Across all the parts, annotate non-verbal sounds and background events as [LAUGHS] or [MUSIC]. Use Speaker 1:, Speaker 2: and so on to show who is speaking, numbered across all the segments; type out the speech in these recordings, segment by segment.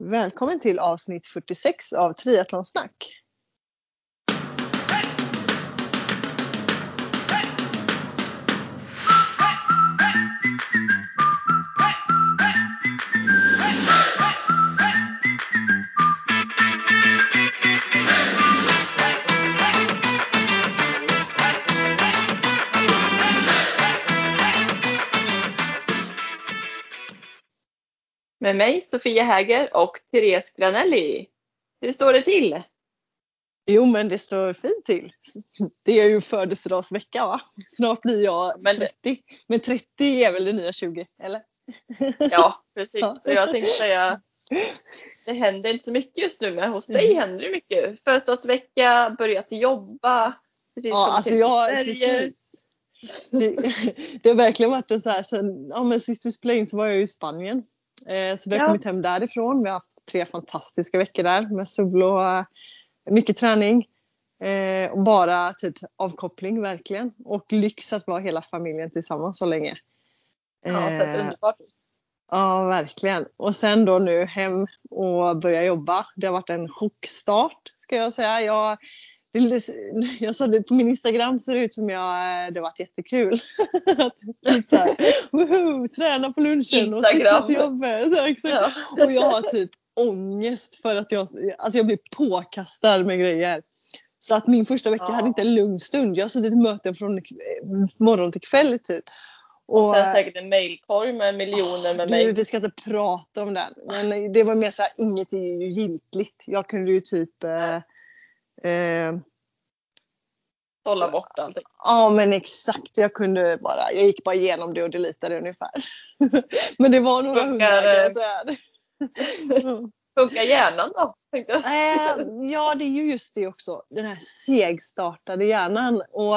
Speaker 1: Välkommen till avsnitt 46 av Triathlonsnack.
Speaker 2: Med mig Sofia Häger och Therese Granelli. Hur står det till?
Speaker 1: Jo men det står fint till. [LAUGHS] Det är ju födelsedagsvecka va? Snart blir jag
Speaker 2: Men det-
Speaker 1: 30. Men 30 är väl det nya 20, eller? [LAUGHS]
Speaker 2: Ja, precis.
Speaker 1: Ja.
Speaker 2: Jag tänkte säga, det händer inte så mycket just nu, men hos dig
Speaker 1: Mm.
Speaker 2: händer det mycket. Födelsedagsvecka, börjat jobba.
Speaker 1: Ja alltså jag, precis. Det, [LAUGHS] det har verkligen varit en så här sen, ja men sist vi spelade in så var jag i Spanien. Eh, så vi har
Speaker 2: Ja.
Speaker 1: kommit hem därifrån. Vi har haft tre fantastiska veckor där med sol och eh, mycket träning. Eh, och bara typ avkoppling verkligen. Och lyx att vara hela familjen tillsammans så länge.
Speaker 2: Ja, så att
Speaker 1: Eh,
Speaker 2: underbart.
Speaker 1: Ja, verkligen. Och sen då nu hem och börja jobba. Det har varit en chockstart, ska jag säga. Jag, det, jag sa det på min Instagram ser det ut som jag, det har varit jättekul. [LAUGHS] Så här, woho, träna på lunchen och cykla till jobbet. Ja, [LAUGHS] exakt.
Speaker 2: Ja.
Speaker 1: Och jag har typ ångest för att jag, alltså jag blir påkastad med grejer. Så att min första vecka
Speaker 2: Ja.
Speaker 1: hade inte en lugn stund. Jag har suttit i möten från morgon till kväll typ.
Speaker 2: Och sen säkert en mailkorg med miljoner med mejl.
Speaker 1: vi ska inte prata om den. Men det var mer så här, inget är ju giltigt. Jag kunde ju typ... Eh, eh,
Speaker 2: Sålla bort allting.
Speaker 1: ja men exakt, jag kunde bara... Jag gick bara igenom det och deletade ungefär. [LAUGHS] men det var några hundra kan
Speaker 2: eh,
Speaker 1: jag säga. [LAUGHS]
Speaker 2: Funkar hjärnan då?
Speaker 1: Eh, ja, det är ju just det också. Den här segstartade hjärnan. Och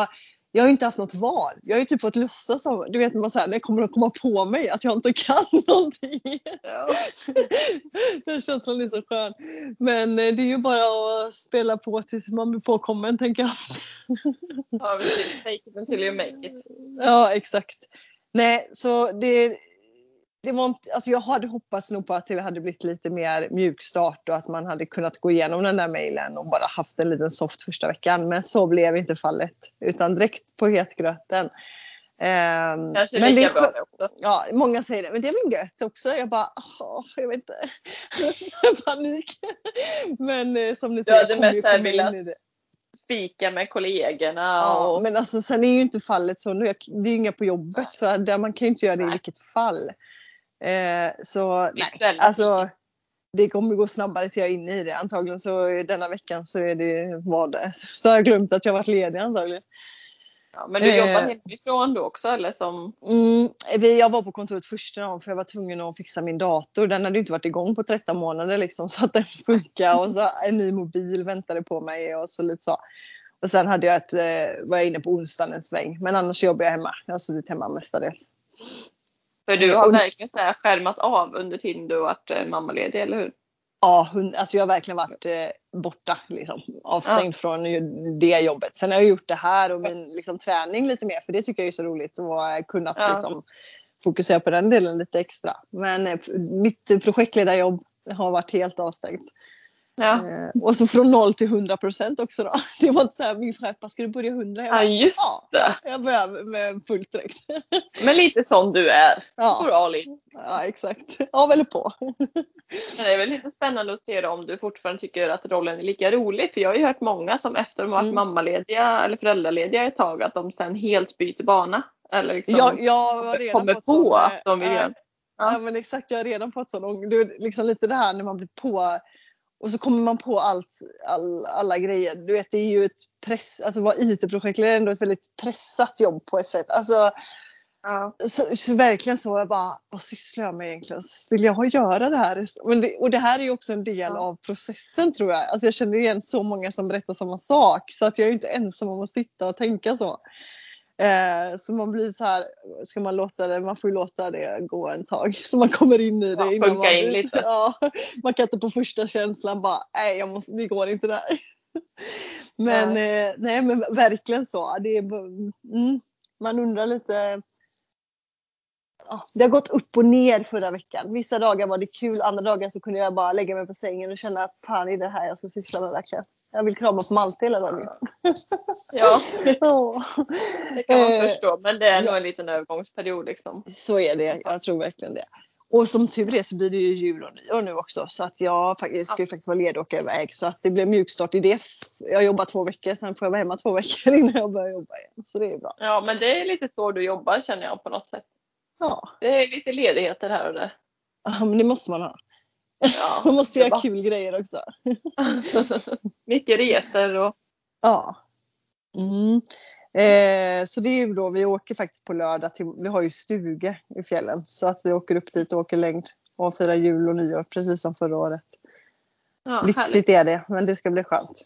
Speaker 1: jag har ju inte haft något val. Jag har ju typ fått låtsas som, du vet man säger, när det kommer att komma på mig att jag inte kan [LAUGHS] någonting.
Speaker 2: Ja. [LAUGHS]
Speaker 1: Den känslan är så skön. Men eh, det är ju bara att spela på tills man blir påkommen tänker jag.
Speaker 2: Ja, precis. Take it until you make it.
Speaker 1: Ja, exakt. Nej, så det, det var inte, alltså jag hade hoppats nog på att det hade blivit lite mer mjukstart och att man hade kunnat gå igenom den där mejlen och bara haft en liten soft första veckan. Men så blev inte fallet, utan direkt på hetgröten. Ehm,
Speaker 2: Kanske
Speaker 1: men det
Speaker 2: lika
Speaker 1: är
Speaker 2: bra det också.
Speaker 1: Ja, många säger det, men det är väl gött också. Jag bara, åh, jag vet inte. [LAUGHS] Panik. Men eh, som ni säger, jag kommer ju komma in i det.
Speaker 2: Fika med kollegorna
Speaker 1: Ja,
Speaker 2: och
Speaker 1: men alltså sen är ju inte fallet så nu. Det är ju inga på jobbet så där, man kan ju inte göra det i
Speaker 2: Nej.
Speaker 1: vilket fall. Eh, så nej, alltså det kommer gå snabbare till jag är inne i det. Antagligen så denna veckan så är det är. Så har jag glömt att jag varit ledig antagligen.
Speaker 2: Ja, men du
Speaker 1: Eh.
Speaker 2: jobbar hemifrån då också eller som?
Speaker 1: Mm, jag var på kontoret första dagen för jag var tvungen att fixa min dator. Den hade inte varit igång på 13 månader liksom så att den [LAUGHS] funkar och så en ny mobil väntade på mig och så lite så. Och sen hade jag ett, eh, var jag inne på onsdagen en sväng. Men annars jobbar jag hemma. Jag har suttit hemma mestadels.
Speaker 2: För du har verkligen så här skärmat av under tiden du har varit eh, mammaledig, eller hur?
Speaker 1: Ja, alltså jag har verkligen varit eh, borta, liksom, avstängd från ju- det jobbet. Sen har jag gjort det här och min liksom, träning lite mer, för det tycker jag är så roligt att kunna
Speaker 2: Ja.
Speaker 1: liksom, fokusera på den delen lite extra. Men eh, mitt projektledarjobb har varit helt avstängt.
Speaker 2: Ja,
Speaker 1: Eh, och så från noll till 100 procent också då. [LAUGHS] Det var inte så här, min chef bara, ska du börja 100? Jag
Speaker 2: ja
Speaker 1: bara,
Speaker 2: just
Speaker 1: ja,
Speaker 2: det.
Speaker 1: jag börjar med fullt direkt. [LAUGHS]
Speaker 2: Men lite som du är.
Speaker 1: Ja, ja, exakt. [LAUGHS] Av eller på.
Speaker 2: Men det är väl lite spännande att se då om du fortfarande tycker att rollen är lika rolig. För jag har ju hört många som efter de har varit
Speaker 1: Mm.
Speaker 2: mammalediga eller föräldralediga ett tag att de sen helt byter bana. Eller liksom
Speaker 1: Jag, jag
Speaker 2: kommer på
Speaker 1: sån, eh,
Speaker 2: att de vill
Speaker 1: ja,
Speaker 2: göra.
Speaker 1: Ja.
Speaker 2: Ja.
Speaker 1: men exakt, jag har redan fått sån ångest. Du, liksom lite det här när man blir på och så kommer man på allt, all, alla grejer. Du vet, det är ju ett press, alltså vara IT-projektledare är ändå ett väldigt pressat jobb på ett sätt. Alltså,
Speaker 2: Ja.
Speaker 1: så, så verkligen så, jag bara, vad sysslar jag med egentligen? Vill jag göra det här? Men det, och det här är ju också en del
Speaker 2: Ja.
Speaker 1: av processen tror jag. Alltså jag känner igen så många som berättar samma sak. Så att jag är inte ensam om att sitta och tänka så. Eh, så man blir så här, ska man låta det, man får ju låta det gå en tag. Så man kommer in i det.
Speaker 2: Ja,
Speaker 1: innan man
Speaker 2: in lite. [LAUGHS]
Speaker 1: Ja, man kan inte på första känslan bara, nej jag måste, det går inte där. [LAUGHS] Men eh, nej men verkligen så. Det är, mm, man undrar lite ja, det har gått upp och ner förra veckan. Vissa dagar var det kul, andra dagar så kunde jag bara lägga mig på sängen och känna att fan är det här jag ska syssla med verkligen. Jag vill krama på Malte hela dagen. [LAUGHS] [LAUGHS]
Speaker 2: Ja, det kan man
Speaker 1: Eh,
Speaker 2: förstå. Men det är nog en liten övergångsperiod liksom.
Speaker 1: Så är det, jag tror verkligen det. Och som tur är så blir det ju jul och nyår nu också så att jag ska ju faktiskt vara ledig och åka iväg så att det blir mjukstart i det. Jag jobbar två veckor, sen får jag vara hemma två veckor [LAUGHS] innan jag börjar jobba igen. Så det är bra.
Speaker 2: Ja, men det är lite så du jobbar känner jag på något sätt.
Speaker 1: Ja,
Speaker 2: Det är lite ledigheter här och där.
Speaker 1: Ja, men det måste man ha.
Speaker 2: Ja, [LAUGHS]
Speaker 1: Man måste
Speaker 2: det
Speaker 1: göra
Speaker 2: var-
Speaker 1: kul grejer också. [LAUGHS]
Speaker 2: Mycket resor och
Speaker 1: Ja. Mm. Eh, så det är ju då, vi åker faktiskt på lördag till, vi har ju stuga i fjällen. Så att vi åker upp dit och åker längd och firar jul och nyår precis som förra året.
Speaker 2: ja.
Speaker 1: Lyxigt är det, men det ska bli skönt.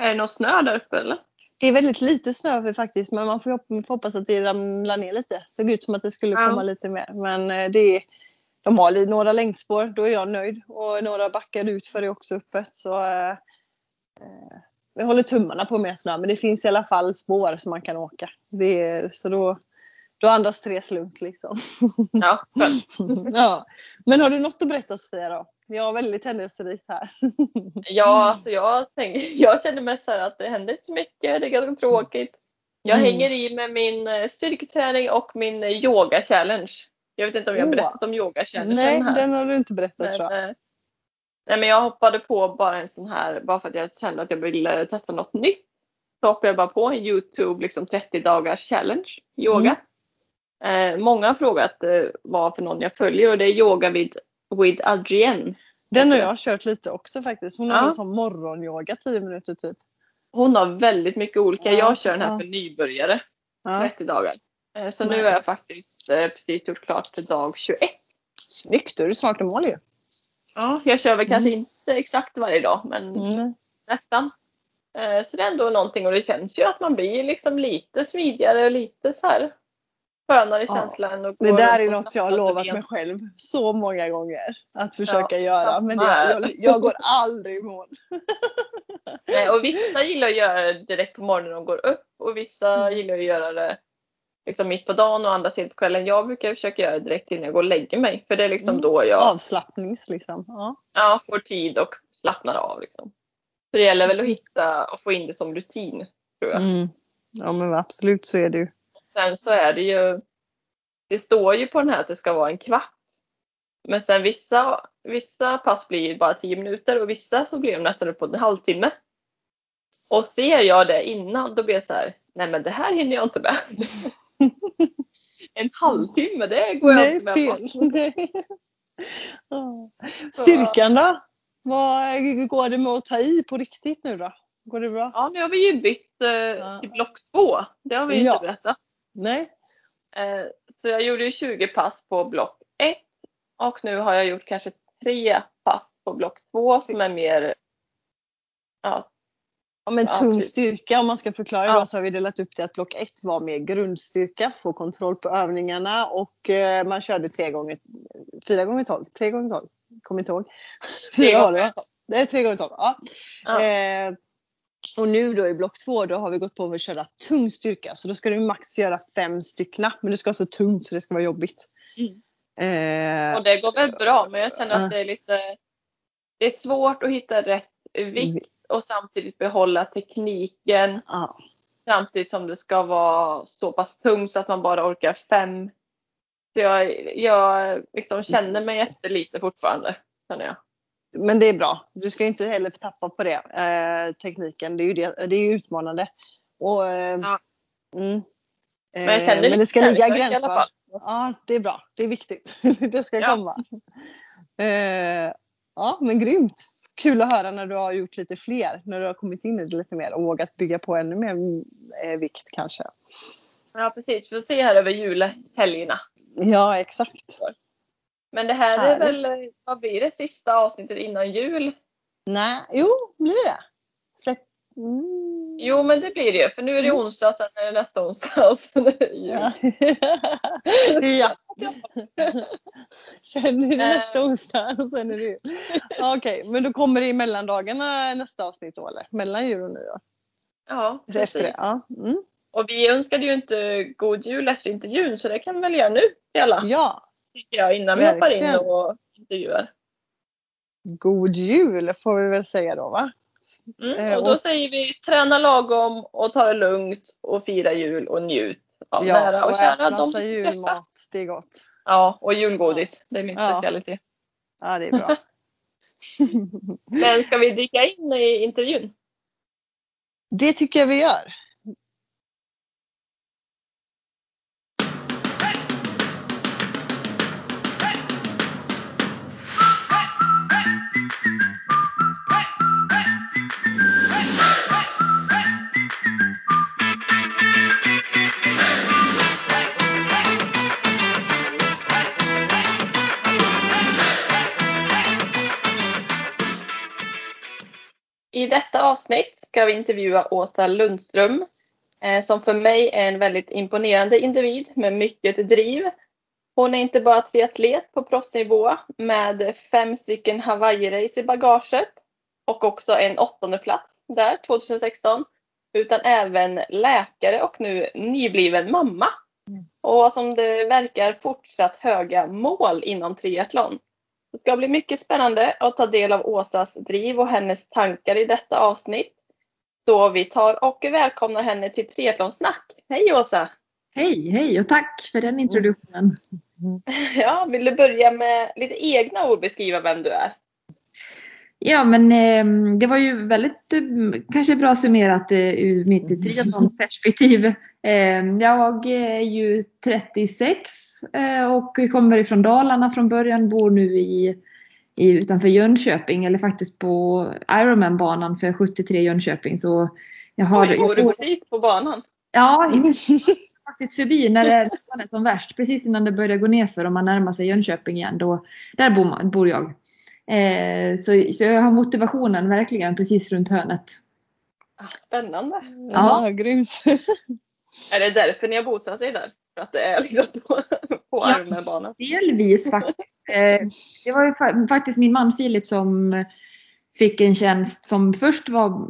Speaker 2: Är det någon snö där uppe eller?
Speaker 1: Det är väldigt lite snö faktiskt, men man får hoppas att det ramlar ner lite. Såg ut som att det skulle
Speaker 2: Ja.
Speaker 1: komma lite mer. Men eh, det är, de har några längdspår, då är jag nöjd. Och några backar ut för det är också öppet. Så, eh, eh, vi håller tummarna på mer snö, men det finns i alla fall spår som man kan åka. Det är, så då, då andas Therese lugnt liksom.
Speaker 2: Ja, [LAUGHS]
Speaker 1: ja. Men har du något att berätta Sofia då? Jag har väldigt händelserikt här. [LAUGHS]
Speaker 2: Ja, alltså jag, tänker, jag känner mest så här att det händer inte så mycket. Det är ganska tråkigt. Jag
Speaker 1: Mm.
Speaker 2: hänger i med min eh, styrketräning och min eh, yoga challenge. Jag vet inte om jag har
Speaker 1: Åh.
Speaker 2: berättat om yoga challenge
Speaker 1: Nej,
Speaker 2: här.
Speaker 1: den har du inte berättat
Speaker 2: Men, eh, nej, men jag hoppade på bara en sån här, bara för att jag kände att jag ville testa något nytt. Så hoppade jag bara på en Youtube liksom 30 dagars challenge, yoga. Eh, många har frågat eh, vad för någon jag följer och det är yoga with, with Adrienne.
Speaker 1: Den har jag kört lite också faktiskt. Hon har
Speaker 2: Ja.
Speaker 1: en sån morgonyoga 10 minuter typ.
Speaker 2: Hon har väldigt mycket olika.
Speaker 1: Ja,
Speaker 2: jag kör den här
Speaker 1: ja.
Speaker 2: för nybörjare,
Speaker 1: Ja.
Speaker 2: 30 dagar. Eh, så nu har jag faktiskt eh, precis gjort klart dag 21.
Speaker 1: Snyggt, då är du snart i mål ju.
Speaker 2: Ja, jag kör väl kanske
Speaker 1: Mm.
Speaker 2: inte exakt varje dag men
Speaker 1: Mm.
Speaker 2: nästan. Eh, Så det är ändå någonting och det känns ju att man blir liksom lite smidigare och lite så här skönare
Speaker 1: Ja.
Speaker 2: känsla än att gå
Speaker 1: Det där är något jag har lovat mig själv så många gånger att försöka
Speaker 2: Ja,
Speaker 1: göra. Men det, jag, jag går aldrig i mål. [LAUGHS]
Speaker 2: Nej, och vissa gillar att göra det direkt på morgonen när de går upp och vissa
Speaker 1: Mm.
Speaker 2: gillar att göra det liksom mitt på dagen och andra sent på kvällen. Jag brukar försöka göra det direkt innan jag går och lägger mig för det är liksom
Speaker 1: Mm.
Speaker 2: då jag
Speaker 1: Avslappnings liksom. Ja.
Speaker 2: ja, får tid och slappnar av. Liksom. Så det gäller väl att hitta och få in det som rutin tror jag.
Speaker 1: Mm. ja men absolut så är det ju.
Speaker 2: Sen så är det ju, det står ju på den här att det ska vara en kvart. Men sen vissa, vissa pass blir bara 10 minuter och vissa så blir de nästan upp på en halvtimme. Och ser jag det innan då blir jag så här, nej men det här hinner jag inte med. [LAUGHS] en halvtimme, det går jag inte med på. [LAUGHS]
Speaker 1: Styrkan då? Vad går det med att ta i på riktigt nu då? Går det bra?
Speaker 2: Ja, nu har vi ju bytt eh, till block två. Det har vi
Speaker 1: Ja.
Speaker 2: inte berättat.
Speaker 1: Nej?
Speaker 2: Eh, så jag gjorde ju 20 pass på block 1 och nu har jag gjort kanske tre pass på block 2 som är mer ja,
Speaker 1: Ja, men tung styrka om man ska förklara
Speaker 2: Ja.
Speaker 1: då så har vi delat upp det att block 1 var mer grundstyrka, få kontroll på övningarna och eh, man körde tre gånger, fyra gånger tolv, tre gånger tolv, kommer inte ihåg. [LAUGHS]
Speaker 2: tre
Speaker 1: var det är tre gånger tolv, ja.
Speaker 2: Ja.
Speaker 1: Eh, och nu då i block 2 då har vi gått på att köra tung styrka så då ska du max göra fem stycken men du ska ha så tungt så det ska vara jobbigt.
Speaker 2: Mm.
Speaker 1: Eh,
Speaker 2: Och det går väl bra men jag känner att det är lite Det är svårt att hitta rätt vikt och samtidigt behålla tekniken
Speaker 1: ja.
Speaker 2: samtidigt som det ska vara så pass tungt så att man bara orkar fem. Så jag, jag liksom känner mig efter lite fortfarande. Känner jag.
Speaker 1: Men det är bra. Du ska inte heller tappa på det. Eh, tekniken, det är ju, det, det är utmanande. Och, eh,
Speaker 2: Ja.
Speaker 1: mm.
Speaker 2: Men jag
Speaker 1: Eh,
Speaker 2: känner
Speaker 1: men det ska ligga gränsfall.
Speaker 2: fall.
Speaker 1: Ja, det är bra. Det är viktigt. [LAUGHS] det ska
Speaker 2: Ja.
Speaker 1: komma. Eh, ja, men grymt. Kul att höra när du har gjort lite fler. När du har kommit in i det lite mer och vågat bygga på ännu mer eh, vikt kanske.
Speaker 2: Ja precis, vi får se här över julhelgerna.
Speaker 1: Ja, exakt.
Speaker 2: Men det här är
Speaker 1: Härligt.
Speaker 2: väl, eh, vad blir det, sista avsnittet innan jul?
Speaker 1: Nej, jo, blir det. Släpp. Mm.
Speaker 2: Jo men det blir det ju, för nu är det onsdag, sen är det nästa onsdag och sen är det jul.
Speaker 1: Ja. ja. Sen är det
Speaker 2: Eh.
Speaker 1: nästa onsdag och sen är det jul. Okej, men då kommer det i mellandagarna nästa avsnitt då eller? Mellan jul och nyår?
Speaker 2: Ja,
Speaker 1: Efter det?
Speaker 2: precis.
Speaker 1: Ja. Mm.
Speaker 2: Och vi önskade ju inte god jul efter intervjun så det kan vi väl göra nu till alla.
Speaker 1: Ja,
Speaker 2: Tycker jag innan vi hoppar
Speaker 1: verkligen.
Speaker 2: in och intervjuar.
Speaker 1: god jul får vi väl säga då va?
Speaker 2: Mm.
Speaker 1: Eh,
Speaker 2: Och då
Speaker 1: och-
Speaker 2: säger vi träna lagom och ta det lugnt och fira jul och njut av
Speaker 1: Ja,
Speaker 2: nära och,
Speaker 1: och
Speaker 2: kära. du träffar.
Speaker 1: julmat, det är gott.
Speaker 2: Ja, och julgodis. Det är min
Speaker 1: Ja.
Speaker 2: specialitet.
Speaker 1: Ja, det är bra. [LAUGHS] [LAUGHS]
Speaker 2: Men ska vi dyka in i intervjun?
Speaker 1: det tycker jag vi gör.
Speaker 2: I detta avsnitt ska vi intervjua Åsa Lundström eh, som för mig är en väldigt imponerande individ med mycket driv. Hon är inte bara triatlet på proffsnivå med fem stycken Hawaii-race i bagaget och också en åttonde plats där 2016 utan även läkare och nu nybliven mamma. Och som det verkar fortsatt höga mål inom triathlon. Det ska bli mycket spännande att ta del av Åsas driv och hennes tankar i detta avsnitt. Så vi tar och välkomnar henne till Triathlonsnack. Hej Åsa!
Speaker 3: Hej, hej och tack för den introduktionen. [LAUGHS]
Speaker 2: Ja, vill du börja med lite egna ord beskriva vem du är?
Speaker 3: Ja, men eh, det var ju väldigt eh, kanske bra summerat eh, ur mitt triathlonperspektiv. Eh, jag är ju 36 eh, och kommer ifrån Dalarna från början, bor nu i, i, utanför Jönköping eller faktiskt på Ironman-banan för 73 Jönköping. Så jag har,
Speaker 2: Oj, bor du precis på banan?
Speaker 3: Ja, [LAUGHS] faktiskt förbi när det nästan är som värst. Precis innan det börjar gå ner för om man närmar sig Jönköping igen. Då, där bor, man, bor jag. Eh, så, så jag har motivationen verkligen precis runt hörnet.
Speaker 2: Ah, Spännande!
Speaker 3: Ja.
Speaker 1: Ja, grymt. [LAUGHS]
Speaker 2: Är det därför ni har bosatt er där? För att det är liksom på, på
Speaker 3: Ja.
Speaker 2: Ironman-banan?
Speaker 3: Delvis faktiskt. Eh, det var ju fa- faktiskt min man Filip som fick en tjänst som först var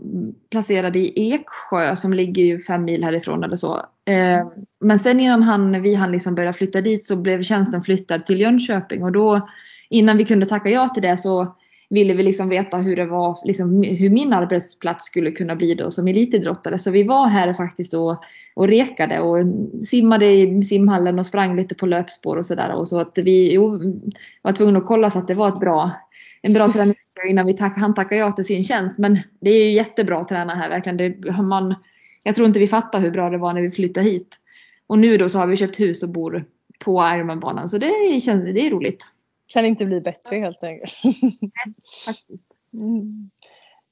Speaker 3: placerad i Eksjö som ligger ju fem mil härifrån eller så. Eh, men sen innan han, vi hann liksom börja flytta dit så blev tjänsten flyttad till Jönköping och då innan vi kunde tacka ja till det så ville vi liksom veta hur det var, liksom, hur min arbetsplats skulle kunna bli då som elitidrottare. Så vi var här faktiskt och, och rekade och simmade i simhallen och sprang lite på löpspår och sådär. Så att vi jo, var tvungna att kolla så att det var ett bra, en bra träning innan vi tack, han tackade ja till sin tjänst. Men det är ju jättebra att träna här verkligen. Det, man, jag tror inte vi fattar hur bra det var när vi flyttade hit. Och nu då så har vi köpt hus och bor på Ironman-banan så det, känns, det är roligt.
Speaker 1: Kan inte bli bättre helt enkelt.
Speaker 3: Faktiskt.
Speaker 1: Mm. [LAUGHS]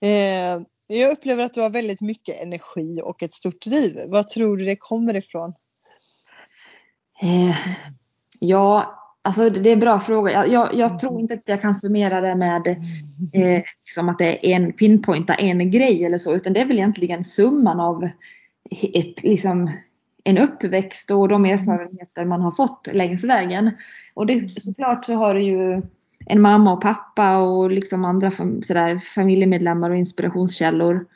Speaker 1: Eh, jag upplever att du har väldigt mycket energi och ett stort driv. Vad tror du det kommer ifrån?
Speaker 3: Eh, ja, alltså det det är en bra fråga. Jag, jag, jag tror inte att jag kan summera det med eh, [LAUGHS] liksom att det är en pinpointa en grej eller så, utan det är väl egentligen summan av ett, liksom, en uppväxt och de erfarenheter man har fått längs vägen. Och det, såklart så har du ju en mamma och pappa och liksom andra fam, sådär, familjemedlemmar och inspirationskällor.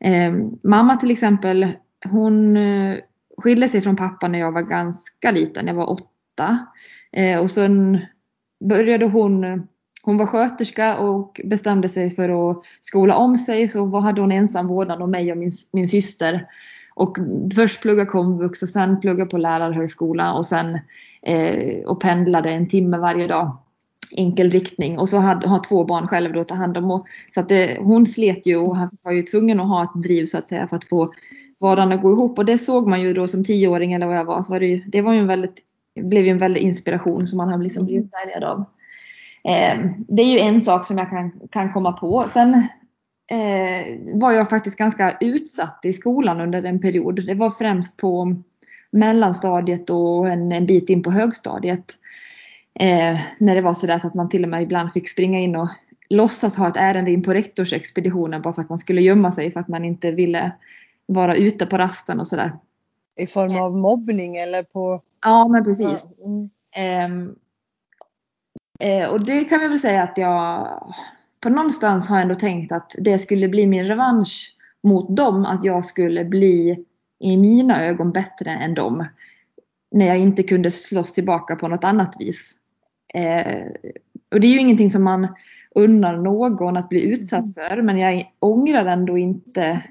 Speaker 3: Eh, mamma till exempel, hon eh, skilde sig från pappa när jag var ganska liten, jag var åtta. Eh, och sen började hon, hon var sköterska och bestämde sig för att skola om sig så hade hon ensam vårdnad om mig och min, min syster. Och först plugga komvux och sen plugga på lärarhögskola och sen eh, och pendlade en timme varje dag enkel riktning och så hade, har två barn själv då att ta hand om. Och, så att det, hon slet ju och var ju tvungen att ha ett driv så att säga för att få vardagen att gå ihop. Och det såg man ju då som tioåring eller vad jag var. Så var det, ju, det var ju en väldigt, blev ju en väldig inspiration som man har liksom blivit färgad av. Eh, det är ju en sak som jag kan, kan komma på. Sen var jag faktiskt ganska utsatt i skolan under en period. Det var främst på mellanstadiet och en, en bit in på högstadiet. Eh, när det var sådär så att man till och med ibland fick springa in och låtsas ha ett ärende in på rektorsexpeditionen bara för att man skulle gömma sig för att man inte ville vara ute på rasten och sådär.
Speaker 1: I form av mobbning eller på...
Speaker 3: Ja men precis.
Speaker 1: Mm.
Speaker 3: Ehm, eh, och det kan vi väl säga att jag på någonstans har ändå tänkt att det skulle bli min revansch mot dem. Att jag skulle bli i mina ögon bättre än dem. När jag inte kunde slåss tillbaka på något annat vis. Eh, och det är ju ingenting som man unnar någon att bli utsatt för. Men jag ångrar ändå inte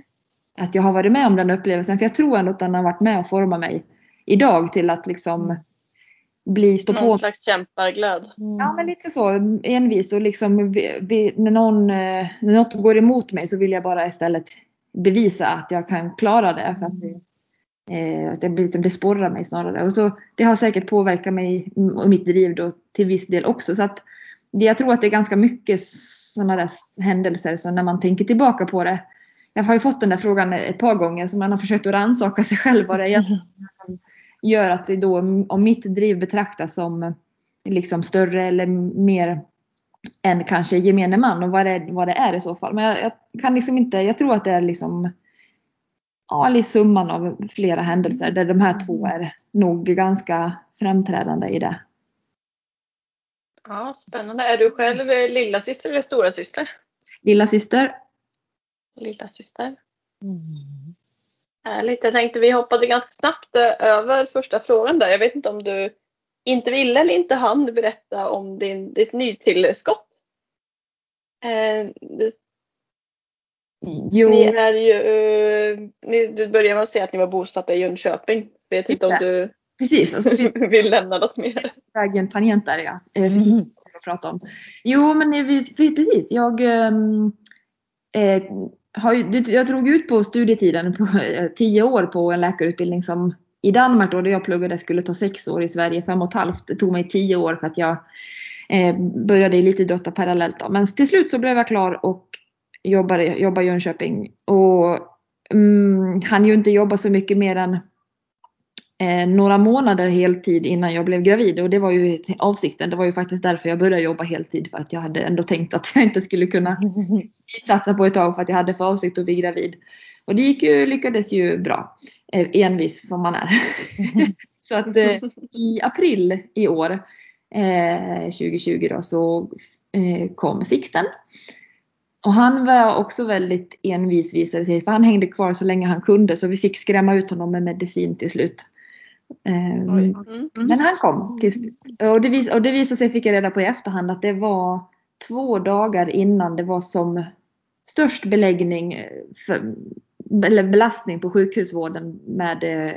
Speaker 3: att jag har varit med om den upplevelsen. För jag tror ändå att den har varit med och format mig idag till att liksom bli stå
Speaker 2: Någon
Speaker 3: på.
Speaker 2: slags kämparglöd.
Speaker 3: Ja men lite så envis och liksom vi, vi, när, någon, eh, när något går emot mig så vill jag bara istället bevisa att jag kan klara det. För att eh, att det, liksom, det sporrar mig snarare. Och så, det har säkert påverkat mig och mitt driv då till viss del också. Så att, det- jag tror att det är ganska mycket sådana där händelser så när man tänker tillbaka på det. Jag har ju fått den där frågan ett par gånger så man har försökt att rannsaka sig själv vad det är som [LAUGHS] gör att det då, om mitt driv betraktas som liksom större eller mer än kanske gemene man och vad det, vad det är i så fall. Men jag, jag kan liksom inte, jag tror att det är liksom ja, lite summan av flera händelser där de här två är nog ganska framträdande i det.
Speaker 2: Ja, spännande. Är du själv lilla syster eller stora syster?
Speaker 3: Lilla syster.
Speaker 2: Lilla syster.
Speaker 1: Mm.
Speaker 2: Härligt. Jag tänkte vi hoppade ganska snabbt eh, över första frågan där. Jag vet inte om du inte ville eller inte hann berätta om din, ditt nytillskott. Eh, det-
Speaker 3: Jo,
Speaker 2: ni är ju, eh, ni, du började med att säga att ni var bosatta i Jönköping. Vet inte om du
Speaker 3: precis. Alltså, finns [LAUGHS]
Speaker 2: vill lämna något mer.
Speaker 3: vägen tangent där ja. Eh, inte att prata om. Jo, men vi, vi, precis. Jag ehm, eh, har ju, jag drog ut på studietiden på eh, tio år på en läkarutbildning som i Danmark då, där jag pluggade skulle ta sex år i Sverige, fem och ett halvt. Det tog mig tio år för att jag eh, började elitidrotta parallellt. Då. Men till slut så blev jag klar och jobbade, jobbade i Jönköping. Och mm, hann ju inte jobba så mycket mer än några månader heltid innan jag blev gravid och det var ju avsikten. Det var ju faktiskt därför jag började jobba heltid för att jag hade ändå tänkt att [LAUGHS] jag inte skulle kunna [LAUGHS] satsa på ett tag för att jag hade för avsikt att bli gravid. Och det gick ju, lyckades ju bra. Eh, envis som man är. [LAUGHS] så att eh, i april i år, eh, 2020 då, så eh, kom Sixten. Och han var också väldigt envis visade sig, för han hängde kvar så länge han kunde så vi fick skrämma ut honom med medicin till slut. Eh,
Speaker 2: Mm. Mm.
Speaker 3: men han kom till slut. Och det, vis- och det visade sig, fick jag reda på i efterhand, att det var två dagar innan det var som störst beläggning, eh, för, eller belastning på sjukhusvården med eh,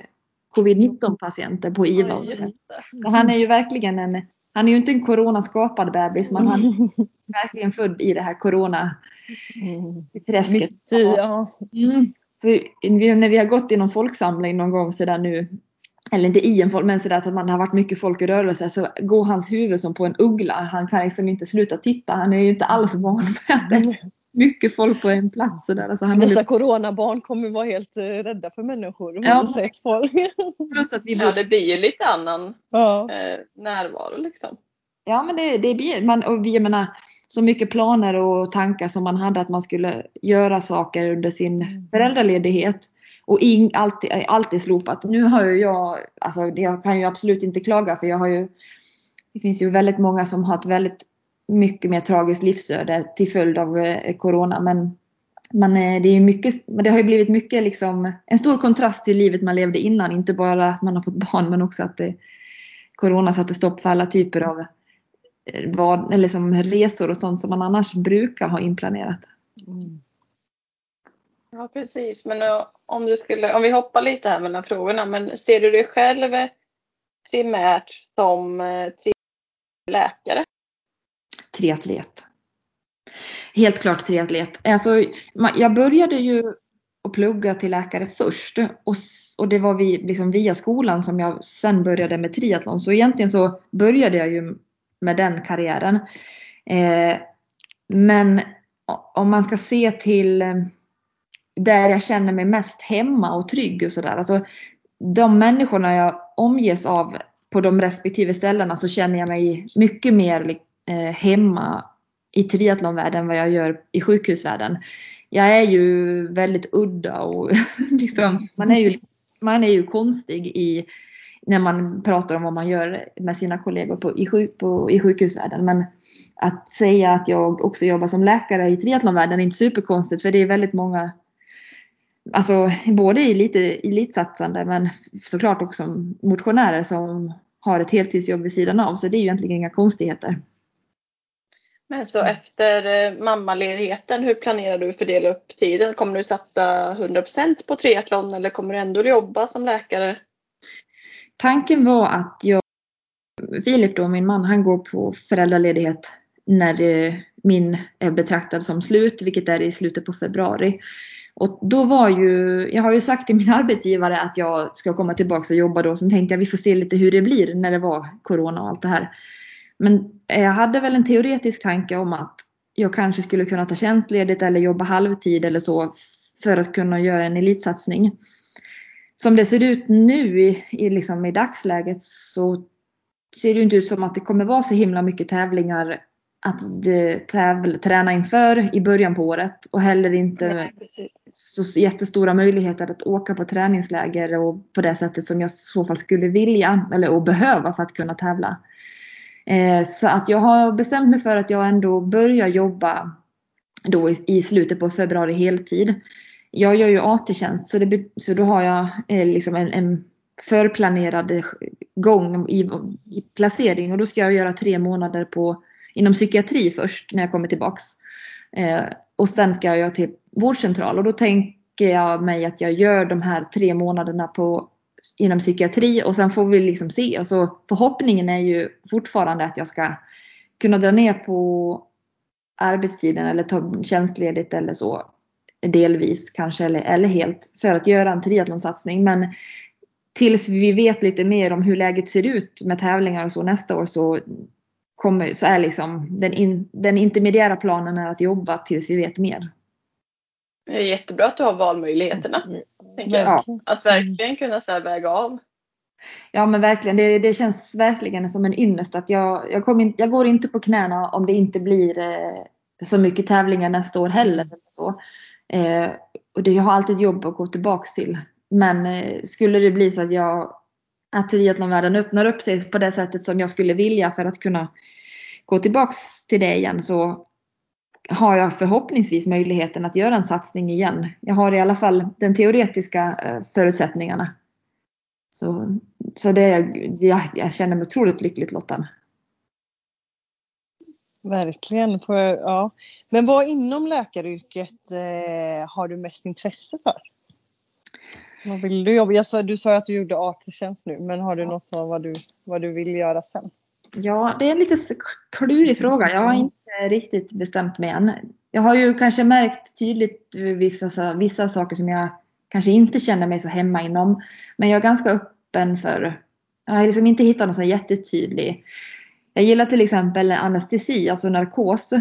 Speaker 3: covid-19 patienter på IVA. Så han är ju verkligen en, han är ju inte en coronaskapad bebis, men han är verkligen född i det här coronaträsket. Mm. Så när vi har gått i någon folksamling någon gång sådär nu, eller inte i en folk, men sådär så att man har varit mycket folk i rörelse, så går hans huvud som på en uggla. Han kan liksom inte sluta titta. Han är ju inte alls van med att det är mycket folk på en plats. Sådär. Alltså han
Speaker 1: Dessa
Speaker 3: håller,
Speaker 1: coronabarn kommer vara helt eh, rädda för människor.
Speaker 3: Ja.
Speaker 1: sett folk. [LAUGHS]
Speaker 3: plus att vi
Speaker 2: Ja, det blir ju lite annan
Speaker 1: ja.
Speaker 2: eh, närvaro liksom.
Speaker 3: Ja, men det, det blir, man, och vi, jag menar, så mycket planer och tankar som man hade att man skulle göra saker under sin föräldraledighet. Och in, allt, alltid är slopat. Nu har ju jag, alltså jag kan ju absolut inte klaga för jag har ju, det finns ju väldigt många som har ett väldigt mycket mer tragiskt livsöde till följd av eh, corona. Men, men eh, det, är mycket, men det har ju blivit mycket liksom, en stor kontrast till livet man levde innan. Inte bara att man har fått barn men också att det, corona satte stopp för alla typer av eh, vad, eller som resor och sånt som man annars brukar ha inplanerat.
Speaker 1: Mm.
Speaker 2: Ja, precis. Men eh, om du skulle, om vi hoppar lite här mellan frågorna, men ser du dig själv primärt som eh, läkare?
Speaker 3: Triatlet. Helt klart triatlet. Alltså, jag började ju att plugga till läkare först och, och det var vi, liksom via skolan som jag sen började med triathlon. Så egentligen så började jag ju med den karriären. Eh, men om man ska se till eh, där jag känner mig mest hemma och trygg och sådär. Alltså, de människorna jag omges av på de respektive ställena så känner jag mig mycket mer eh, hemma i triathlonvärlden än vad jag gör i sjukhusvärlden. Jag är ju väldigt udda och [LAUGHS] liksom, man, är ju, man är ju konstig i när man pratar om vad man gör med sina kollegor på, i, sjuk, på, i sjukhusvärlden. Men att säga att jag också jobbar som läkare i triathlonvärlden är inte superkonstigt för det är väldigt många alltså både elite, elitsatsande men såklart också motionärer som har ett heltidsjobb vid sidan av. Så det är ju egentligen inga konstigheter.
Speaker 2: Men så efter eh, mammaledigheten, hur planerar du att fördela upp tiden? Kommer du satsa 100% på triathlon eller kommer du ändå jobba som läkare?
Speaker 3: Tanken var att jag, Filip då, min man, han går på föräldraledighet när det, min är betraktad som slut, vilket är i slutet på februari. Och då var ju, jag har ju sagt till min [LAUGHS] arbetsgivare att jag ska komma tillbaka och jobba då. Sen tänkte jag vi får se lite hur det blir när det var corona och allt det här. Men eh, jag hade väl en teoretisk tanke om att jag kanske skulle kunna ta tjänstledigt eller jobba halvtid eller så för att kunna göra en elitsatsning. Som det ser ut nu i, i, liksom i dagsläget så ser det inte ut som att det kommer vara så himla mycket tävlingar att tävla, träna inför i början på året och heller inte Nej, så jättestora möjligheter att åka på träningsläger och på det sättet som jag i så fall skulle vilja eller och behöva för att kunna tävla. Eh, så att jag har bestämt mig för att jag ändå börjar jobba då i, i slutet på februari heltid. Jag gör ju AT-tjänst så, så då har jag eh, liksom en, en förplanerad gång i, i placering och då ska jag göra tre månader på inom psykiatri först när jag kommer tillbaks. Eh, och sen ska jag till vårdcentral och då tänker jag mig att jag gör de här tre månaderna på, inom psykiatri och sen får vi liksom se. Och så förhoppningen är ju fortfarande att jag ska kunna dra ner på arbetstiden eller ta tjänstledigt eller så. Delvis kanske eller, eller helt för att göra en triathlonsatsning. Men tills vi vet lite mer om hur läget ser ut med tävlingar och så nästa år så kommer, så är liksom den, in, den intermediära planen är att jobba tills vi vet mer.
Speaker 2: Det är jättebra att du har valmöjligheterna. Mm. Ja. Att verkligen kunna så väga av.
Speaker 3: Ja men verkligen, det, det känns verkligen som en ynnest att jag, jag, kom in, jag går inte på knäna om det inte blir eh, så mycket tävlingar nästa år heller. Mm. Så. Eh, och det, jag har alltid jobb att gå tillbaks till. Men eh, skulle det bli så att jag att triathlonvärlden öppnar upp sig på det sättet som jag skulle vilja för att kunna gå tillbaks till det igen så har jag förhoppningsvis möjligheten att göra en satsning igen. Jag har i alla fall den teoretiska eh, förutsättningarna. Så, så det, jag, jag känner mig otroligt lyckligt lottad.
Speaker 1: Verkligen. ja. Men vad inom läkaryrket eh, har du mest intresse för? Vad vill du jobba? Jag sa, du sa att du gjorde AT-tjänst nu, men har du något som vad du, vad du vill göra sen?
Speaker 3: Ja, det är en lite klurig fråga. Jag har inte riktigt bestämt mig än. Jag har ju kanske märkt tydligt vissa, vissa saker som jag kanske inte känner mig så hemma inom. Men jag är ganska öppen för, jag har liksom inte hittat någon så jättetydlig. Jag gillar till exempel anestesi, alltså narkos.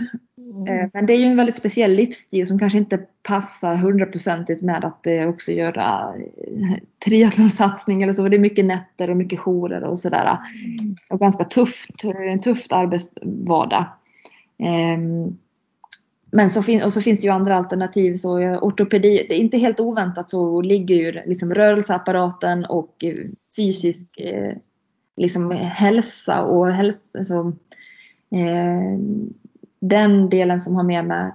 Speaker 3: Mm. Eh, men det är ju en väldigt speciell livsstil som kanske inte passar hundraprocentigt med att också göra eh, triathlonsatsning eller så. Det är mycket nätter och mycket jourer och sådär. Mm. Och ganska tufft, en tufft arbetsvardag. Ehm, men så, fin och så finns det ju andra alternativ. Så ortopedi, det är inte helt oväntat så ligger ju liksom rörelseapparaten och eh, fysisk liksom hälsa och hälsa, alltså, eh, den delen som har med mig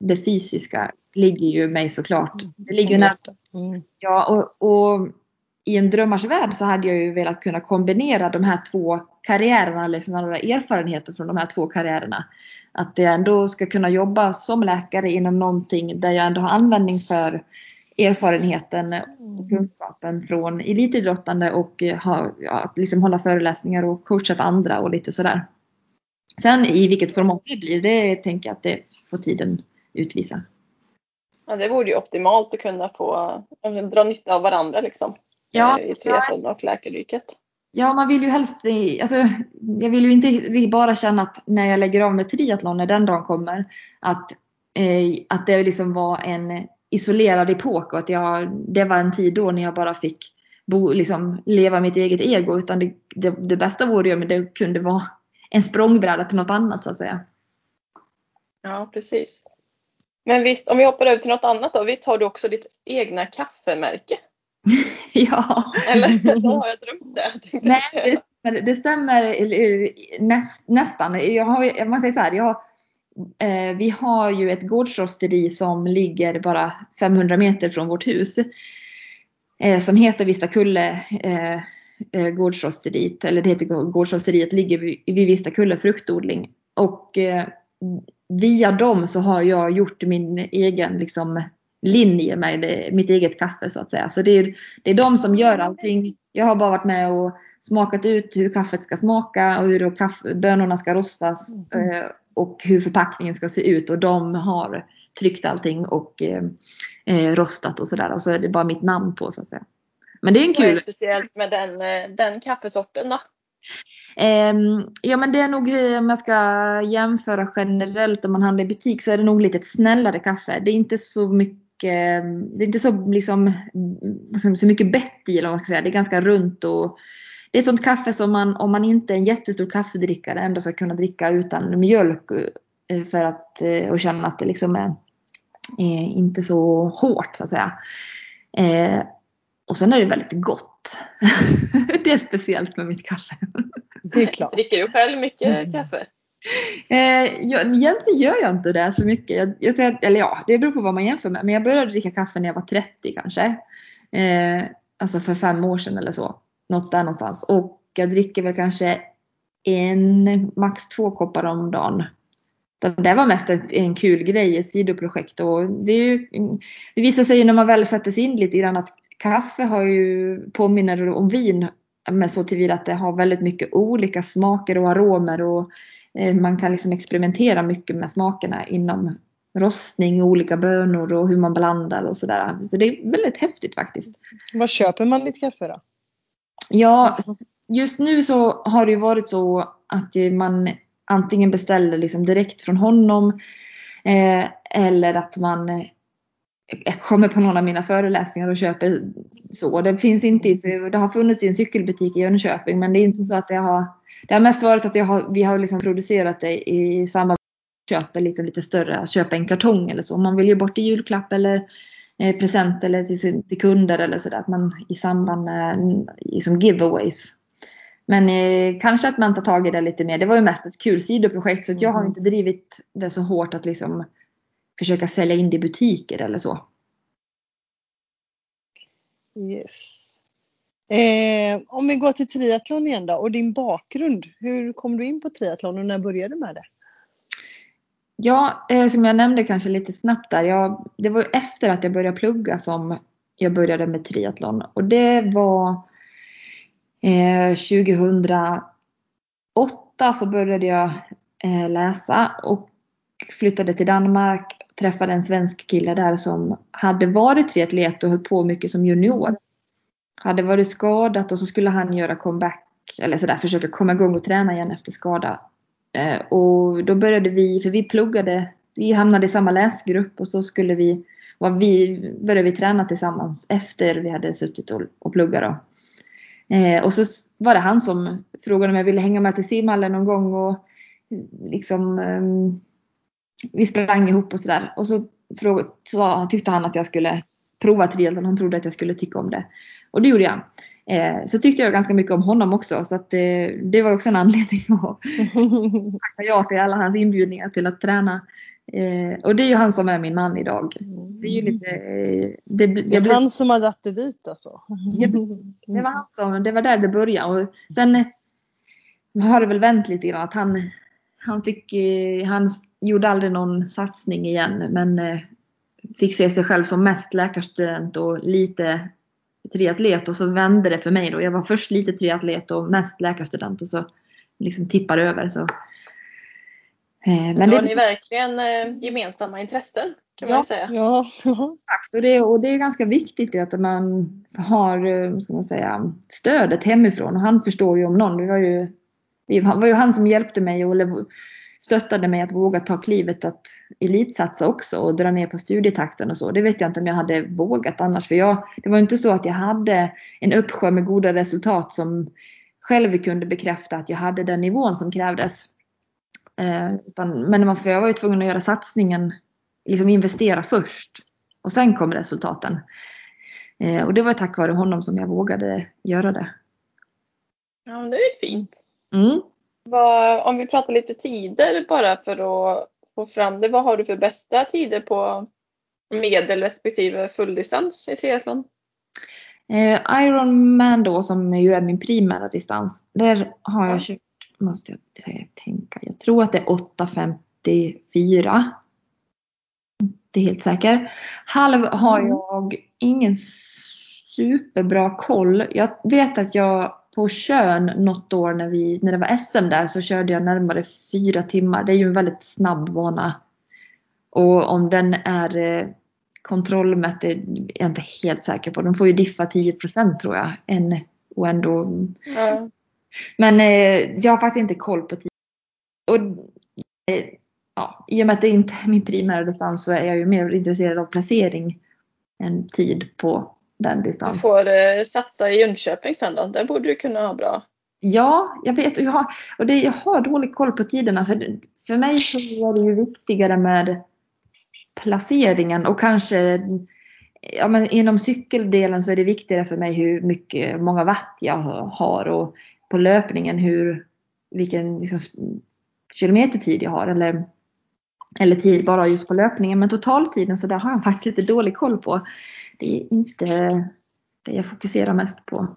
Speaker 3: det fysiska ligger ju mig såklart. Mm. Det ligger nära. Mm. Ja, och, och, i en drömmars värld så hade jag ju velat kunna kombinera de här två karriärerna eller sådana erfarenheter från de här två karriärerna. Att jag ändå ska kunna jobba som läkare inom någonting där jag ändå har användning för erfarenheten och kunskapen från elitidrottande och ha, ja, liksom hålla föreläsningar och coachat andra och lite sådär. Sen i vilket format det blir, det tänker jag att det får tiden utvisa.
Speaker 2: Ja, det vore ju optimalt att kunna få dra nytta av varandra liksom. Ja, eh, I triathlon och läkaryrket.
Speaker 3: Ja, man vill ju helst, alltså, jag vill ju inte bara känna att när jag lägger av med triathlon, när den dagen kommer, att, eh, att det liksom var en isolerad epok och att jag, det var en tid då när jag bara fick bo, liksom, leva mitt eget ego. Utan det, det, det bästa vore ju om det kunde vara en språngbräda till något annat så att säga.
Speaker 2: Ja, precis. Men visst, om vi hoppar över till något annat då. Visst har du också ditt egna kaffemärke? [LAUGHS]
Speaker 3: ja.
Speaker 2: Eller har jag drömt det?
Speaker 3: Nej, det stämmer, det stämmer näst, nästan. Jag har, man säger så här, jag har eh, vi har ju ett gårdsrosteri som ligger bara 500 meter från vårt hus. Eh, som heter Vistakulle eh, eh, gårdsrosteriet, eller det heter gårdsrosteriet, ligger vid, vid Vistakulle fruktodling. Och eh, via dem så har jag gjort min egen liksom, linje med det, mitt eget kaffe så att säga. Så det är, det är de som gör allting. Jag har bara varit med och smakat ut hur kaffet ska smaka och hur kaffe, bönorna ska rostas mm. eh, och hur förpackningen ska se ut och de har tryckt allting och eh, eh, rostat och sådär och så är det bara mitt namn på så att säga. Men det är en kul. Vad är
Speaker 2: speciellt med den, eh, den kaffesorten då?
Speaker 3: Um, ja men det är nog om jag ska jämföra generellt om man handlar i butik så är det nog lite ett snällare kaffe. Det är inte så mycket det är inte så, liksom, så mycket bett i eller vad man ska säga. Det är ganska runt och det är sånt kaffe som man om man inte är en jättestor kaffedrickare ändå ska kunna dricka utan mjölk eh, för att eh, och känna att det liksom är, är inte så hårt så att säga. Och sen är det väldigt gott. [LAUGHS] det är speciellt med mitt kaffe.
Speaker 1: Det är klart.
Speaker 2: Dricker du själv mycket mm. kaffe?
Speaker 3: Eh, jag, egentligen gör jag inte det så mycket. Jag, jag, eller ja, det beror på vad man jämför med. Men jag började dricka kaffe när jag var 30 kanske. Eh, alltså för fem år sedan eller så. Något där någonstans. Och jag dricker väl kanske en, max två koppar om dagen. Så det var mest ett, en kul grej, ett sidoprojekt. Och det, är ju, det visar sig när man väl sätter sig in lite grann att kaffe har ju, påminner om vin men så tillvida att det har väldigt mycket olika smaker och aromer och eh, man kan liksom experimentera mycket med smakerna inom rostning, olika bönor och hur man blandar och sådär. Så det är väldigt häftigt faktiskt.
Speaker 1: Vad köper man ditt kaffe då?
Speaker 3: Ja, just nu så har det ju varit så att man antingen beställer liksom direkt från honom eh, eller att man jag kommer på någon av mina föreläsningar och köper så. Det finns inte i, det har funnits i en cykelbutik i Jönköping men det är inte så att det har det har mest varit att har, vi har liksom producerat det i att köpa liksom lite större, köpa en kartong eller så. Man vill ju bort i julklapp eller eh, present eller till, till kunder eller sådär. Att man i samband med liksom giveaways. Men eh, kanske att man tar tag i det lite mer. Det var ju mest ett kul sidoprojekt så jag har inte drivit det så hårt att liksom försöka sälja in det i butiker eller så.
Speaker 1: Yes. Eh, om vi går till triathlon igen då och din bakgrund. Hur kom du in på triathlon och när började du med det?
Speaker 3: Ja, eh, som jag nämnde kanske lite snabbt där. Jag, det var efter att jag började plugga som jag började med triathlon. Och det var eh, 2008 så började jag eh, läsa och flyttade till Danmark. Träffade en svensk kille där som hade varit triatlet och höll på mycket som junior hade varit skadat och så skulle han göra comeback eller sådär försöka komma igång och träna igen efter skada. Eh, och då började vi, för vi pluggade, vi hamnade i samma läsgrupp och så skulle vi, och vi började vi träna tillsammans efter vi hade suttit och, och pluggat då. Eh, och så var det han som frågade om jag ville hänga med till simhallen någon gång och liksom eh, vi sprang ihop och sådär. Och så, frågade, så tyckte han att jag skulle prova triathlon. Han trodde att jag skulle tycka om det. Och det gjorde jag. Eh, så tyckte jag ganska mycket om honom också. Så att, eh, det var också en anledning att [LAUGHS] tacka ja till alla hans inbjudningar till att träna. Eh, och det är ju han som är min man idag. Det är ju lite...
Speaker 1: Eh, det, det är han som har dragit det dit alltså?
Speaker 3: det var han som, det var där det började. Och sen har det väl vänt lite grann att han, han fick, eh, han gjorde aldrig någon satsning igen men fick se sig själv som mest läkarstudent och lite triatlet och så vände det för mig då. Jag var först lite triatlet och mest läkarstudent och så liksom tippade över. Så.
Speaker 2: Eh, men då har det... ni verkligen eh, gemensamma intressen kan ja, man säga.
Speaker 1: Ja,
Speaker 3: exakt. Och det, och det är ganska viktigt att man har eh, ska man säga, stödet hemifrån. Och han förstår ju om någon. Det var ju, det var ju han som hjälpte mig och stöttade mig att våga ta klivet att elitsatsa också och dra ner på studietakten och så. Det vet jag inte om jag hade vågat annars. För jag, det var inte så att jag hade en uppsjö med goda resultat som själv kunde bekräfta att jag hade den nivån som krävdes. Eh, utan, men för jag var ju tvungen att göra satsningen, liksom investera först. Och sen kom resultaten. Eh, och det var tack vare honom som jag vågade göra det.
Speaker 2: Ja, det är fint. Mm. Vad, om vi pratar lite tider bara för att få fram det. Vad har du för bästa tider på medel respektive fulldistans i triathlon?
Speaker 3: Eh, Ironman då som ju är min primära distans. Där har jag kört, måste jag tänka, jag tror att det är 8.54. Det är helt säker. Halv har
Speaker 2: Mm.
Speaker 3: jag ingen superbra koll. Jag vet att jag på Tjörn något år när, vi, när det var SM där så körde jag närmare fyra timmar. Det är ju en väldigt snabb bana. Och om den är eh, kontrollmätt är jag inte helt säker på. De får ju diffa 10% tror jag. En, och ändå...
Speaker 2: Ja.
Speaker 3: Men eh, jag har faktiskt inte koll på tid. Och, eh, ja, I och med att det inte är min primära distans så är jag ju mer intresserad av placering än tid på den
Speaker 2: Du
Speaker 3: distansen.
Speaker 2: får eh, satsa i Jönköping sen då. Där borde du kunna ha bra.
Speaker 3: Ja, jag vet. och Jag har, och det, jag har dålig koll på tiderna. För, för mig så är det ju viktigare med placeringen och kanske ja, men inom cykeldelen så är det viktigare för mig hur mycket, många watt jag har och på löpningen hur, vilken liksom, kilometertid jag har eller, eller tid bara just på löpningen. Men totaltiden så där har jag faktiskt lite dålig koll på. Det är inte det jag fokuserar mest på.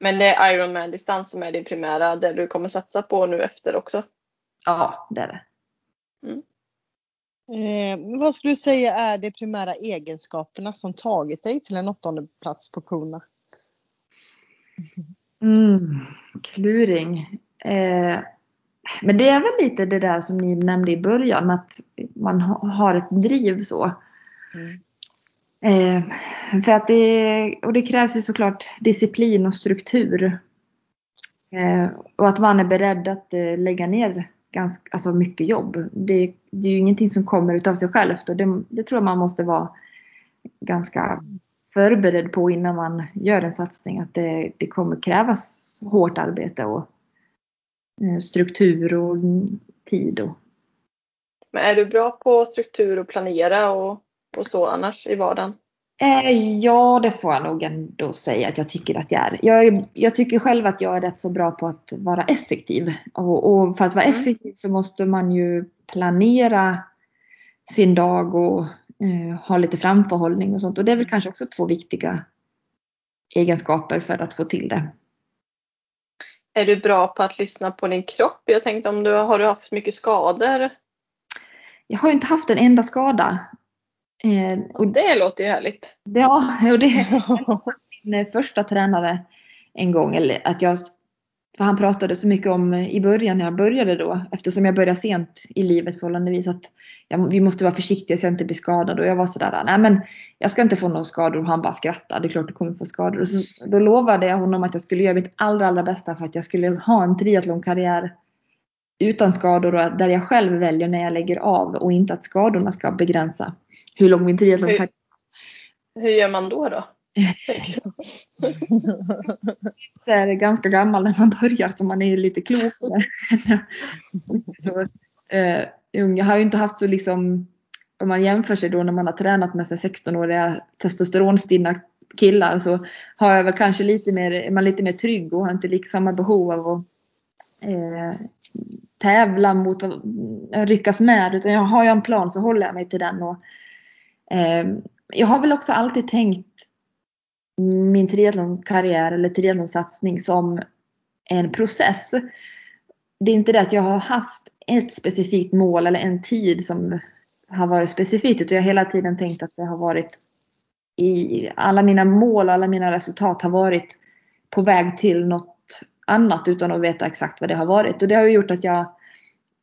Speaker 2: Men det är Ironman-distans som är din primära, det du kommer satsa på nu efter också.
Speaker 3: Ja, det är det.
Speaker 1: Eh, vad skulle du säga är de primära egenskaperna som tagit dig till en åttonde plats på Kona?
Speaker 3: Mm, kluring. Eh, men det är väl lite det där som ni nämnde i början, att man ha, har ett driv så.
Speaker 1: Mm.
Speaker 3: Eh, för att det, och det krävs ju såklart disciplin och struktur. Eh, och att man är beredd att eh, lägga ner ganska, alltså mycket jobb. Det, det är ju ingenting som kommer utav sig självt och det, det tror jag man måste vara ganska förberedd på innan man gör en satsning. Att det, det kommer krävas hårt arbete och eh, struktur och tid. Och,
Speaker 2: Men är du bra på struktur och planera och, och så annars i vardagen?
Speaker 3: Eh, ja, det får jag nog ändå säga att jag tycker att jag är. Jag, jag tycker själv att jag är rätt så bra på att vara effektiv. Och, och för att vara
Speaker 2: Mm.
Speaker 3: effektiv så måste man ju planera sin dag och eh, ha lite framförhållning och sånt. Och det är väl kanske också två viktiga egenskaper för att få till det.
Speaker 2: Är du bra på att lyssna på din kropp? Jag tänkte om du har du haft mycket skador?
Speaker 3: Jag har inte haft en enda skada. Eh, och
Speaker 2: Det låter ju härligt.
Speaker 3: Ja, och det [LAUGHS] min första tränare en gång. Eller att jag, för han pratade så mycket om i början när jag började då. Eftersom jag började sent i livet förhållandevis. Att jag, vi måste vara försiktiga så jag inte blir skadad. Och jag var sådär, nej men jag ska inte få några skador. Och han bara skrattade, det är klart du kommer få skador. Och så, då lovade jag honom att jag skulle göra mitt allra, allra bästa för att jag skulle ha en triathlonkarriär utan skador och där jag själv väljer när jag lägger av och inte att skadorna ska begränsa hur lång min triathlonkarriär
Speaker 2: Hur gör man då då? [LAUGHS]
Speaker 3: så är det ganska gammal när man börjar så man är ju lite [LAUGHS] så, eh. Jag har ju inte haft så liksom, om man jämför sig då när man har tränat med sig 16-åriga testosteronstinna killar så har jag väl kanske lite mer, är man lite mer trygg och har inte lika samma behov av att eh, tävla mot att ryckas med. Utan jag har jag en plan så håller jag mig till den. Och, eh, jag har väl också alltid tänkt min triathlonkarriär eller triathlonsatsning som en process. Det är inte det att jag har haft ett specifikt mål eller en tid som har varit specifikt utan jag har hela tiden tänkt att det har varit i alla mina mål och alla mina resultat har varit på väg till något annat utan att veta exakt vad det har varit. Och det har ju gjort att jag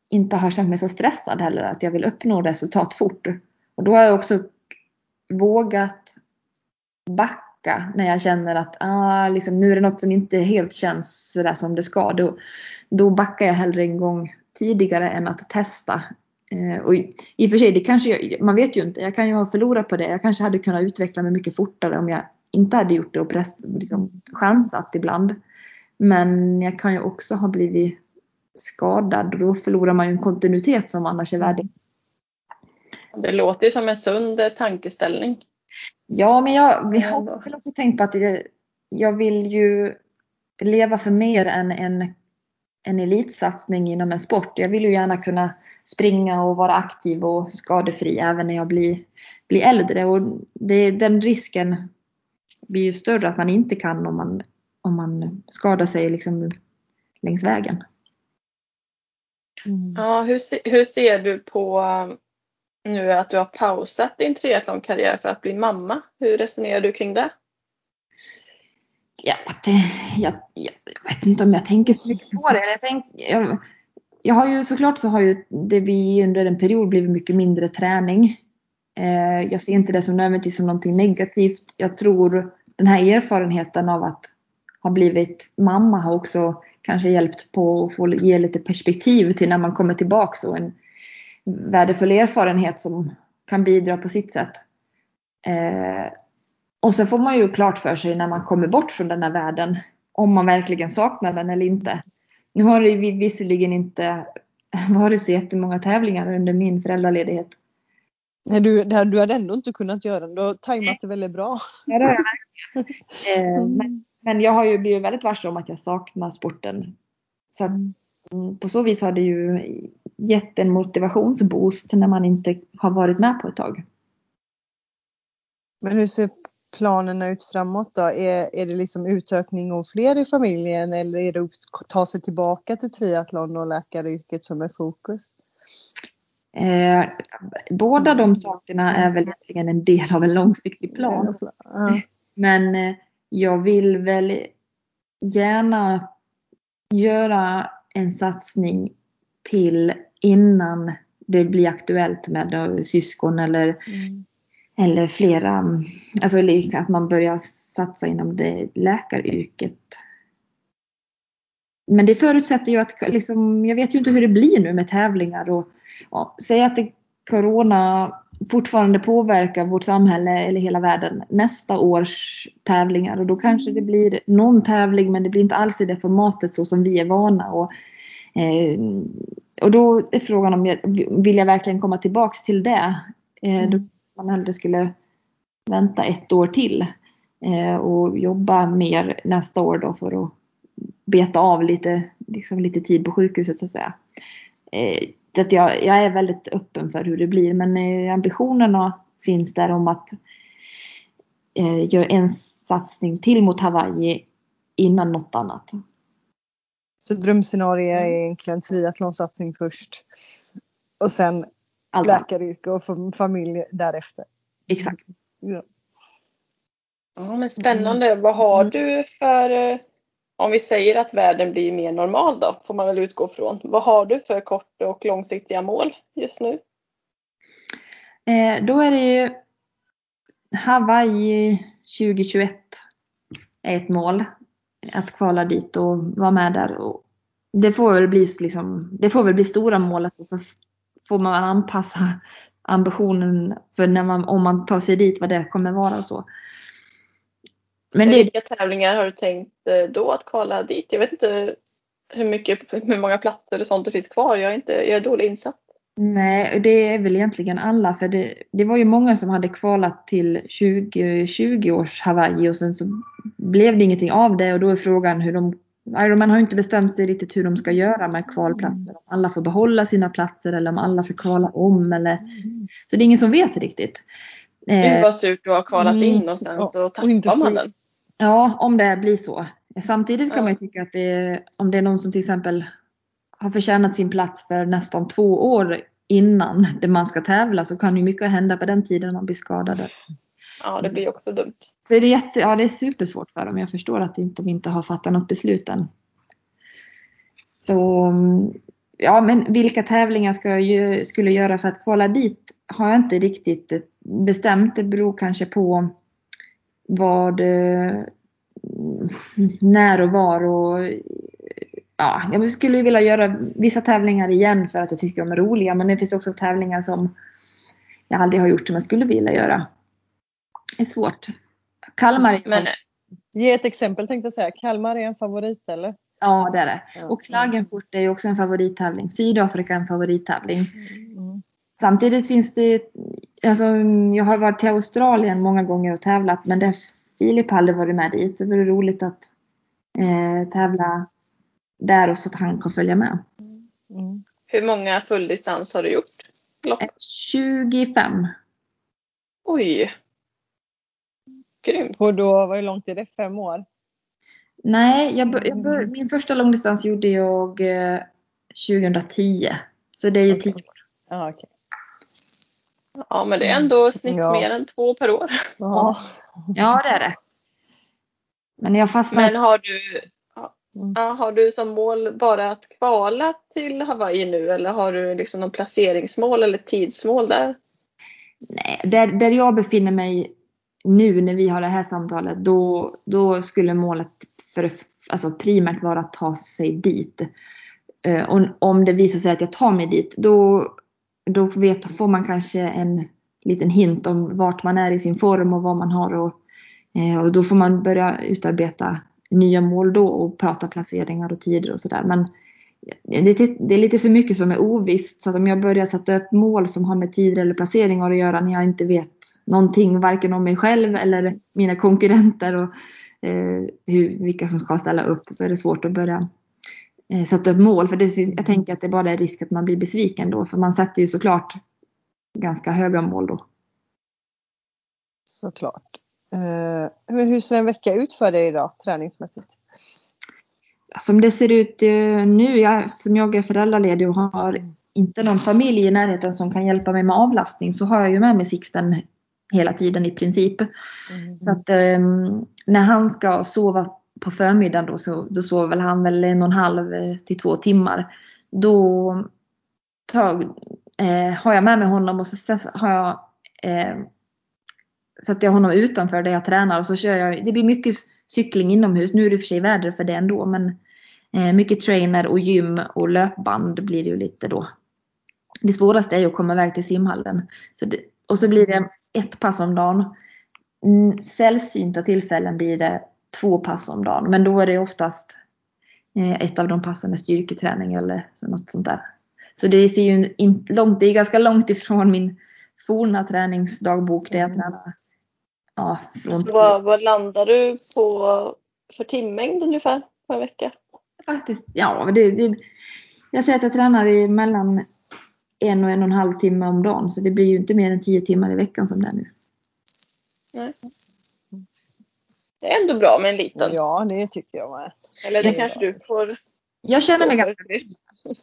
Speaker 3: inte har känt mig så stressad heller att jag vill uppnå resultat fort. Och då har jag också vågat backa när jag känner att ah, liksom, nu är det något som inte helt känns sådär som det ska. Då, då backar jag hellre en gång tidigare än att testa. Eh, och i, I och för sig, det kanske, jag- man vet ju inte. Jag kan ju ha förlorat på det. Jag kanske hade kunnat utveckla mig mycket fortare om jag inte hade gjort det och press, liksom, chansat ibland. Men jag kan ju också ha blivit skadad och då förlorar man ju en kontinuitet som annars är värdig.
Speaker 2: Det låter ju som en sund eh, tankeställning.
Speaker 3: Ja, men jag vi har också tänkt på att jag, jag vill ju leva för mer än en, en elitsatsning inom en sport. Jag vill ju gärna kunna springa och vara aktiv och skadefri även när jag blir, blir äldre. Och det, den risken blir ju större att man inte kan om man, om man skadar sig liksom längs vägen.
Speaker 2: Mm. Ja, hur, hur ser du på nu att du har pausat din triathlonkarriär för att bli mamma? Hur resonerar du kring det?
Speaker 3: Ja, det, jag, jag, vet inte om jag tänker så mycket på det. Jag, tänk, jag, jag har ju såklart så har ju det vi under en period blivit mycket mindre träning. Eh, jag ser inte det som nödvändigtvis som någonting negativt. Jag tror den här erfarenheten av att ha blivit mamma har också kanske hjälpt på att få ge lite perspektiv till när man kommer tillbaka och en värdefull erfarenhet som kan bidra på sitt sätt. Eh, och så får man ju klart för sig när man kommer bort från den här världen om man verkligen saknar den eller inte. Nu har det visserligen inte [LAUGHS] varit så jättemånga tävlingar under min föräldraledighet.
Speaker 1: Nej, du, du hade ändå inte kunnat göra det. Du har tajmat det väldigt bra.
Speaker 3: Ja, det har jag verkligen. [LAUGHS] Eh, men, men jag har ju blivit väldigt varse om att jag saknar sporten. Så att, mm, på så vis har det ju gett en motivationsboost när man inte har varit med på ett tag.
Speaker 1: Men hur ser planerna ut framåt då? Är, är det liksom utökning och fler i familjen eller är det att ta sig tillbaka till triathlon och läkaryrket som är fokus?
Speaker 3: Eh, båda de sakerna är väl egentligen en del av en långsiktig plan. Men eh, jag vill väl gärna göra en satsning till innan det blir aktuellt med syskon eller, mm. eller flera. Alltså att man börjar satsa inom det läkaryrket. Men det förutsätter ju att, liksom, jag vet ju inte hur det blir nu med tävlingar och, och säg att det, corona fortfarande påverkar vårt samhälle eller hela världen nästa års tävlingar och då kanske det blir någon tävling men det blir inte alls i det formatet så som vi är vana. Och, eh, och då är frågan om jag vill jag verkligen komma tillbaks till det. Eh, mm. Då man hellre skulle vänta ett år till eh, och jobba mer nästa år då för att beta av lite, liksom lite tid på sjukhuset så att säga. Eh, så att jag, jag är väldigt öppen för hur det blir men eh, ambitionerna finns där om att eh, göra en satsning till mot Hawaii innan något annat.
Speaker 1: Så drömscenario är mm. egentligen triathlonsatsning först. Och sen Allt läkaryrke och familj därefter.
Speaker 3: Exakt.
Speaker 2: Ja. ja men spännande. Vad har mm. du för, eh, om vi säger att världen blir mer normal då, får man väl utgå från. Vad har du för kort och långsiktiga mål just nu?
Speaker 3: Eh, då är det ju Hawaii 2021 är ett mål att kvala dit och vara med där. Och det, får väl bli liksom, det får väl bli stora målet alltså, och så får man anpassa ambitionen för när man, om man tar sig dit vad det kommer vara och så.
Speaker 2: Men det... Vilka tävlingar har du tänkt eh, då att kvala dit? Jag vet inte hur, mycket, hur många platser och sånt det finns kvar. Jag är, inte, jag är dåligt insatt.
Speaker 3: Nej, det är väl egentligen alla. För det, det var ju många som hade kvalat till 2020 års Hawaii och sen så blev det ingenting av det och då är frågan hur de man har ju inte bestämt sig riktigt hur de ska göra med kvalplatser. Om alla får behålla sina platser eller om alla ska kvala om. Eller... Så det är ingen som vet riktigt.
Speaker 2: Gud vad surt att ha kvalat mm. in och sen så tappar man den.
Speaker 3: Ja, om det blir så. Samtidigt kan ja. man ju tycka att det, om det är någon som till exempel har förtjänat sin plats för nästan två år innan det man ska tävla så kan ju mycket hända på den tiden man blir skadad.
Speaker 2: Ja, det blir också dumt.
Speaker 3: Så det, är jätte, ja, det är supersvårt för dem. Jag förstår att de inte, inte har fattat något beslut än. Så ja, men vilka tävlingar ska jag ju, skulle göra för att kvala dit har jag inte riktigt bestämt. Det beror kanske på vad, när och var och ja, jag skulle vilja göra vissa tävlingar igen för att jag tycker de är roliga. Men det finns också tävlingar som jag aldrig har gjort som jag skulle vilja göra. Det är svårt. Kalmar är
Speaker 1: men, Ge ett exempel tänkte jag säga. Kalmar är en favorit eller?
Speaker 3: Ja det är det. Och Klagenfurt är ju också en favorittävling. Sydafrika är en favorittävling. Mm. Samtidigt finns det, alltså jag har varit till Australien många gånger och tävlat men det Filip aldrig varit med dit. Det vore roligt att eh, tävla där och så att han kan följa med.
Speaker 1: Mm.
Speaker 2: Hur många fulldistans har du gjort? Lopp?
Speaker 3: 25.
Speaker 2: Oj! Grymt.
Speaker 1: Och då, hur långt är det? Fem år?
Speaker 3: Nej, jag, jag bör, min första långdistans gjorde jag eh, 2010. Så det är ju. 10 år.
Speaker 1: Ja, okej.
Speaker 2: Ja, men det är ändå snitt
Speaker 1: Ja.
Speaker 2: mer än två per år.
Speaker 1: Ja.
Speaker 3: Ja, det är det. Men jag fastnade...
Speaker 2: Men har du,
Speaker 1: Mm.
Speaker 2: ja, har du som mål bara att kvala till Hawaii nu eller har du liksom någon placeringsmål eller tidsmål där?
Speaker 3: Nej, där, där jag befinner mig nu när vi har det här samtalet, då, då skulle målet för, alltså primärt vara att ta sig dit. Eh, och om det visar sig att jag tar mig dit, då, då vet, får man kanske en liten hint om vart man är i sin form och vad man har. Och, eh, och då får man börja utarbeta nya mål då och prata placeringar och tider och sådär. Men det, det är lite för mycket som är ovisst. Så att om jag börjar sätta upp mål som har med tider eller placeringar att göra när jag inte vet någonting, varken om mig själv eller mina konkurrenter och eh, hur, vilka som ska ställa upp, så är det svårt att börja eh, sätta upp mål. För det, jag tänker att det bara är risk att man blir besviken då, för man sätter ju såklart ganska höga mål då.
Speaker 1: Såklart. Eh, hur ser en vecka ut för dig idag, träningsmässigt?
Speaker 3: Som det ser ut eh, nu, jag, som jag är föräldraledig och har inte någon familj i närheten som kan hjälpa mig med avlastning, så har jag ju med mig Sixten hela tiden i princip.
Speaker 1: Mm.
Speaker 3: Så att eh, när han ska sova på förmiddagen då, så då sover väl han väl en och en halv till två timmar. Då tar, eh, har jag med mig honom och så har jag eh, sätter jag honom utanför där jag tränar och så kör jag. Det blir mycket cykling inomhus. Nu är det i och för sig väder för det ändå, men eh, mycket trainer och gym och löpband blir det ju lite då. Det svåraste är ju att komma iväg till simhallen. Så det, och så blir det ett pass om dagen. Mm, sällsynta tillfällen blir det två pass om dagen, men då är det oftast eh, ett av de passen är styrketräning eller något sånt där. Så det ser ju in, långt, det är ganska långt ifrån min forna träningsdagbok där jag
Speaker 1: Mm.
Speaker 3: tränar. Ja, från
Speaker 2: Vad, vad landar du på för timmängd ungefär på en vecka?
Speaker 3: faktiskt. Ja, det, det, jag säger att jag tränar i mellan en och en och en halv timme om dagen. Så det blir ju inte mer än tio timmar i veckan som det är nu.
Speaker 2: Det är ändå bra med en liten.
Speaker 1: Ja, det tycker jag med.
Speaker 2: Eller det
Speaker 3: Ja.
Speaker 2: kanske du får
Speaker 3: Jag känner mig ganska...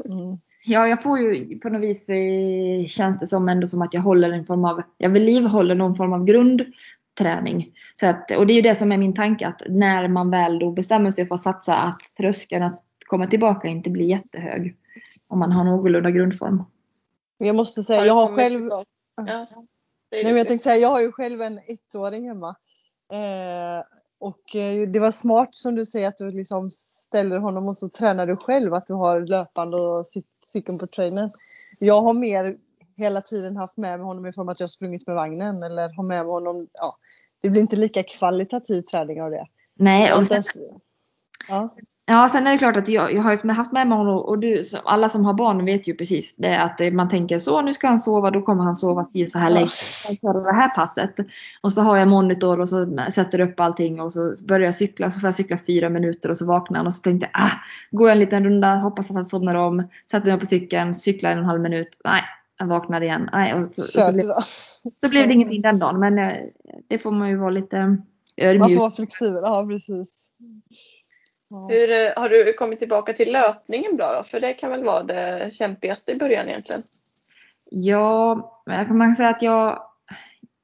Speaker 1: Mm.
Speaker 3: Ja, jag får ju på något vis eh, känns det som ändå som att jag håller en form av... Jag vill livhåller någon form av grundträning. Så att, och det är ju det som är min tanke att när man väl då bestämmer sig för att satsa att tröskeln att komma tillbaka inte blir jättehög. Om man har någorlunda grundform.
Speaker 1: Jag måste säga, jag har själv...
Speaker 2: Ja. Det
Speaker 1: Nej, men jag tänkte säga, jag har ju själv en ettåring hemma. Eh, och eh, det var smart som du säger att du liksom ställer honom och så tränar du själv. Att du har löpande och cy- cykeln på trainen. Jag har mer hela tiden haft med mig honom i form att jag har sprungit med vagnen. Eller har med mig honom. Ja, det blir inte lika kvalitativ träning av det.
Speaker 3: Nej, och sen,
Speaker 1: ja.
Speaker 3: Ja, sen är det klart att jag, jag har ju haft med mig honom och du, alla som har barn vet ju precis det att eh, man tänker så nu ska han sova, då kommer han sova still så här länge. Det här passet. Och så har jag monitor och så sätter upp allting och så börjar jag cykla så får jag cykla fyra minuter och så vaknar han och så tänkte jag ah, går jag en liten runda, hoppas att han somnar om, sätter mig på cykeln, cyklar en och en halv minut, nej, han vaknar igen. Nej, och så, och så, blev, så blev det ingenting den dagen men eh, det får man ju vara lite
Speaker 1: Man
Speaker 3: ödmjuk.
Speaker 1: får vara flexibel, ja precis. Ja.
Speaker 2: Hur, eh, har du kommit tillbaka till löpningen bra då? För det kan väl vara det kämpigaste i början egentligen.
Speaker 3: Ja, jag kan säga att jag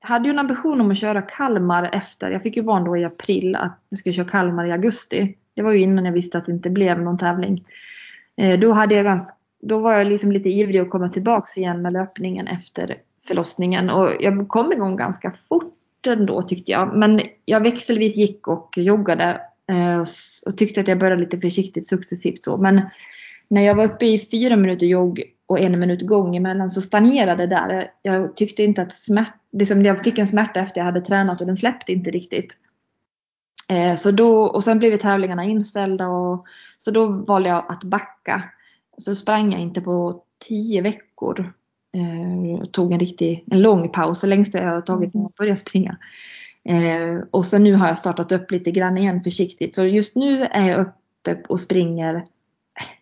Speaker 3: hade ju en ambition om att köra Kalmar efter. Jag fick ju barn då i april att jag skulle köra Kalmar i augusti. Det var ju innan jag visste att det inte blev någon tävling. Eh, Då, hade jag ganska, då var jag liksom lite ivrig att komma tillbaks igen med löpningen efter förlossningen. Och jag kom igång ganska fort ändå tyckte jag. Men jag växelvis gick och joggade Eh, och och tyckte att jag började lite försiktigt successivt så. Men när jag var uppe i fyra minuter jogg och en minut gång emellan så stagnerade det där. Jag tyckte inte att smärt, liksom jag fick en smärta efter jag hade tränat och den släppte inte riktigt. Eh, så då, och sen blev ju tävlingarna inställda och så då valde jag att backa. Så sprang jag inte på tio veckor. Eh, och tog en riktig, en lång paus, det längsta jag har tagit sedan jag började springa. Eh, och sen nu har jag startat upp lite grann igen försiktigt. Så just nu är jag uppe och springer eh,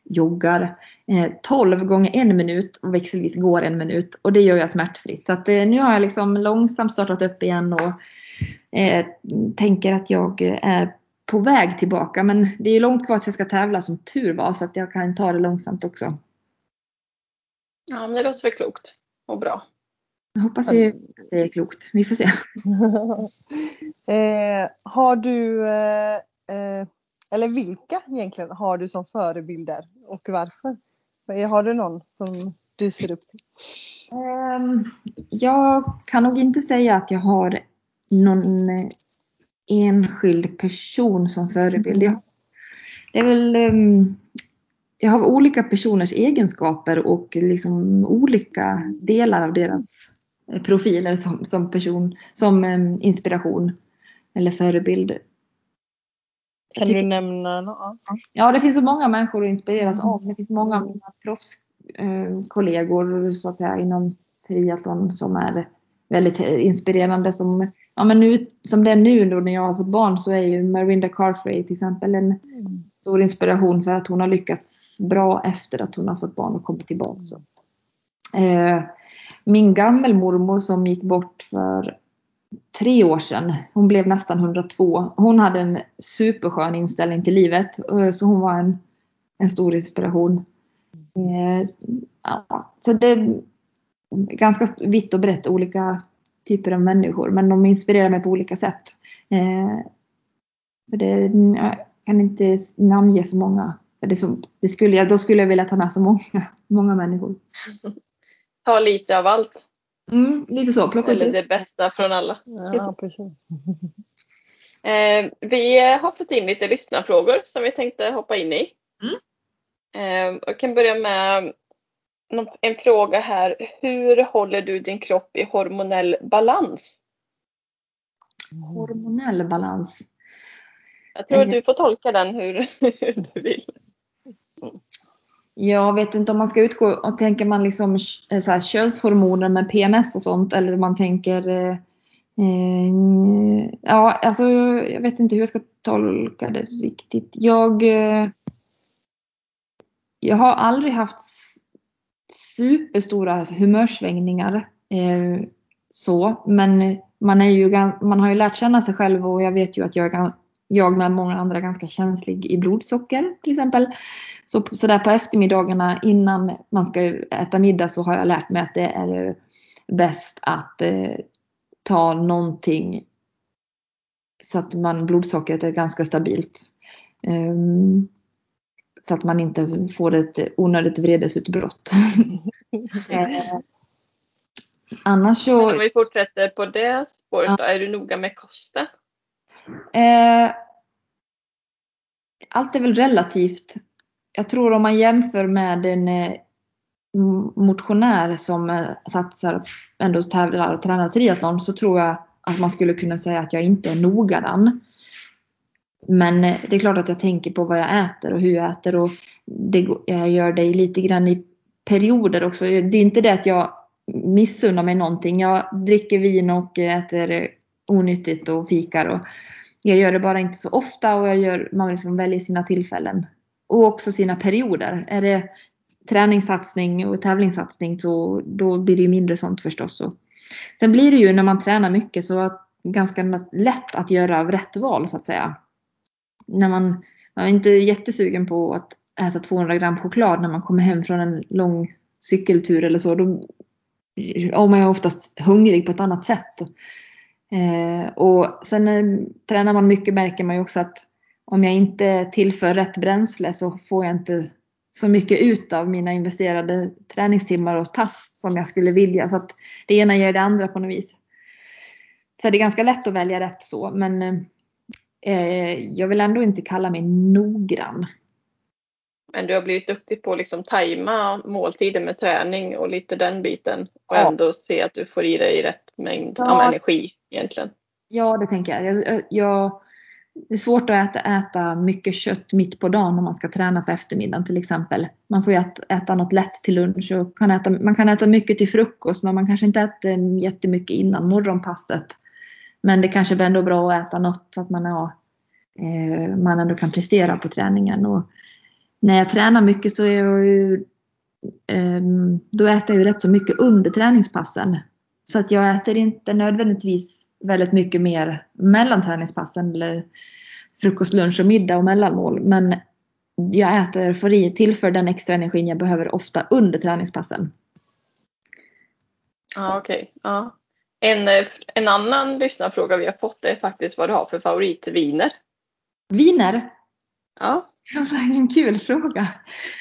Speaker 3: joggar eh, 12 gånger en minut och växelvis går en minut. Och det gör jag smärtfritt. Så att, eh, nu har jag liksom långsamt startat upp igen och eh, tänker att jag är på väg tillbaka. Men det är långt kvar tills jag ska tävla som tur var så att jag kan ta det långsamt också.
Speaker 2: Ja, men det låter väl klokt och bra.
Speaker 3: Jag hoppas ju att det är klokt. Vi får se. [LAUGHS]
Speaker 1: eh, har du, eh, eh, eller vilka egentligen har du som förebilder och varför? Har du någon som du ser upp till?
Speaker 3: Um, jag kan nog inte säga att jag har någon enskild person som förebild. Jag, det är väl, um, jag har olika personers egenskaper och liksom olika delar av deras profiler som, som person, som um, inspiration eller förebild.
Speaker 1: Kan tycker, du nämna några?
Speaker 3: Ja, det finns så många människor att inspireras av. Det finns många av mina proffskollegor uh, så att säga, inom triathlon som är väldigt inspirerande. Som, ja, men nu, som det är nu då när jag har fått barn så är ju Marinda Carfrey till exempel en mm. stor inspiration för att hon har lyckats bra efter att hon har fått barn och kommit tillbaka. Så. Eh, min gammelmormor som gick bort för tre år sedan, hon blev nästan 102. Hon hade en superskön inställning till livet eh, så hon var en, en stor inspiration. Eh, ja, så det, ganska vitt och brett olika typer av människor. Men de inspirerar mig på olika sätt. Eh, så det, jag kan inte namnge så många. Det, det skulle jag, då skulle jag vilja ta med så många, [LAUGHS] många människor. [LAUGHS]
Speaker 2: Ta lite av allt.
Speaker 3: Mm, lite så,
Speaker 2: plocka Eller ut det bästa från alla. Ja, precis. [LAUGHS] eh, vi har fått in lite lyssnarfrågor som vi tänkte hoppa in i. Mm. Eh, jag kan börja med en fråga här. Hur håller du din kropp i hormonell balans?
Speaker 3: Hormonell balans?
Speaker 2: Jag tror att du får tolka den hur, [LAUGHS] hur du vill. [LAUGHS]
Speaker 3: Jag vet inte om man ska utgå och tänker man liksom eh, så här, könshormoner med PMS och sånt eller man tänker eh, eh, Ja, alltså jag vet inte hur jag ska tolka det riktigt. Jag eh, Jag har aldrig haft superstora humörsvängningar. Eh, så, men man, är ju, man har ju lärt känna sig själv och jag vet ju att jag, är, jag med många andra ganska känslig i blodsocker till exempel. Så, så där på eftermiddagarna innan man ska äta middag så har jag lärt mig att det är bäst att eh, ta någonting så att man, blodsockret är ganska stabilt. Um, så att man inte får ett onödigt vredesutbrott. [LAUGHS] eh, annars så...
Speaker 2: Men om vi fortsätter på det spåret ja. är du noga med kosten?
Speaker 3: Eh, allt är väl relativt. Jag tror om man jämför med en eh, motionär som eh, satsar, ändå tävlar och tränar triathlon så tror jag att man skulle kunna säga att jag inte är noggrann. Men eh, det är klart att jag tänker på vad jag äter och hur jag äter och det, jag gör det lite grann i perioder också. Det är inte det att jag missunnar mig någonting. Jag dricker vin och äter onyttigt och fikar. Och jag gör det bara inte så ofta och jag gör, man liksom väljer sina tillfällen. Och också sina perioder. Är det träningssatsning och tävlingssatsning så då blir det ju mindre sånt förstås. Och sen blir det ju när man tränar mycket så ganska lätt att göra rätt val så att säga när man, man är inte jättesugen på att äta 200 gram choklad när man kommer hem från en lång cykeltur eller så. Då är man ju oftast hungrig på ett annat sätt. Eh, och sen eh, tränar man mycket märker man ju också att om jag inte tillför rätt bränsle så får jag inte så mycket ut av mina investerade träningstimmar och pass som jag skulle vilja. Så att det ena ger det andra på något vis. Så det är ganska lätt att välja rätt så. Men eh, jag vill ändå inte kalla mig noggrann.
Speaker 2: Men du har blivit duktig på att liksom tajma måltider med träning och lite den biten och ja. ändå se att du får i dig rätt mängd ja. energi egentligen.
Speaker 3: Ja, det tänker jag. jag, jag det är svårt att äta, äta mycket kött mitt på dagen om man ska träna på eftermiddagen till exempel. Man får ju äta, äta något lätt till lunch och kan äta, man kan äta mycket till frukost men man kanske inte äter jättemycket innan morgonpasset. Men det kanske är ändå bra att äta något så att man, har, eh, man ändå kan prestera på träningen. Och, när jag tränar mycket så är jag ju, eh, då äter jag ju rätt så mycket under träningspassen. Så att jag äter inte nödvändigtvis väldigt mycket mer mellan träningspassen eller frukost, lunch och middag och mellanmål. Men jag äter, får i, tillför den extra energin jag behöver ofta under träningspassen.
Speaker 2: Ja, okej. Ja. En, eh, en annan lyssnarfråga vi har fått är faktiskt vad du har för favoritviner.
Speaker 3: Viner?
Speaker 2: Ja. [LAUGHS]
Speaker 3: En kul fråga.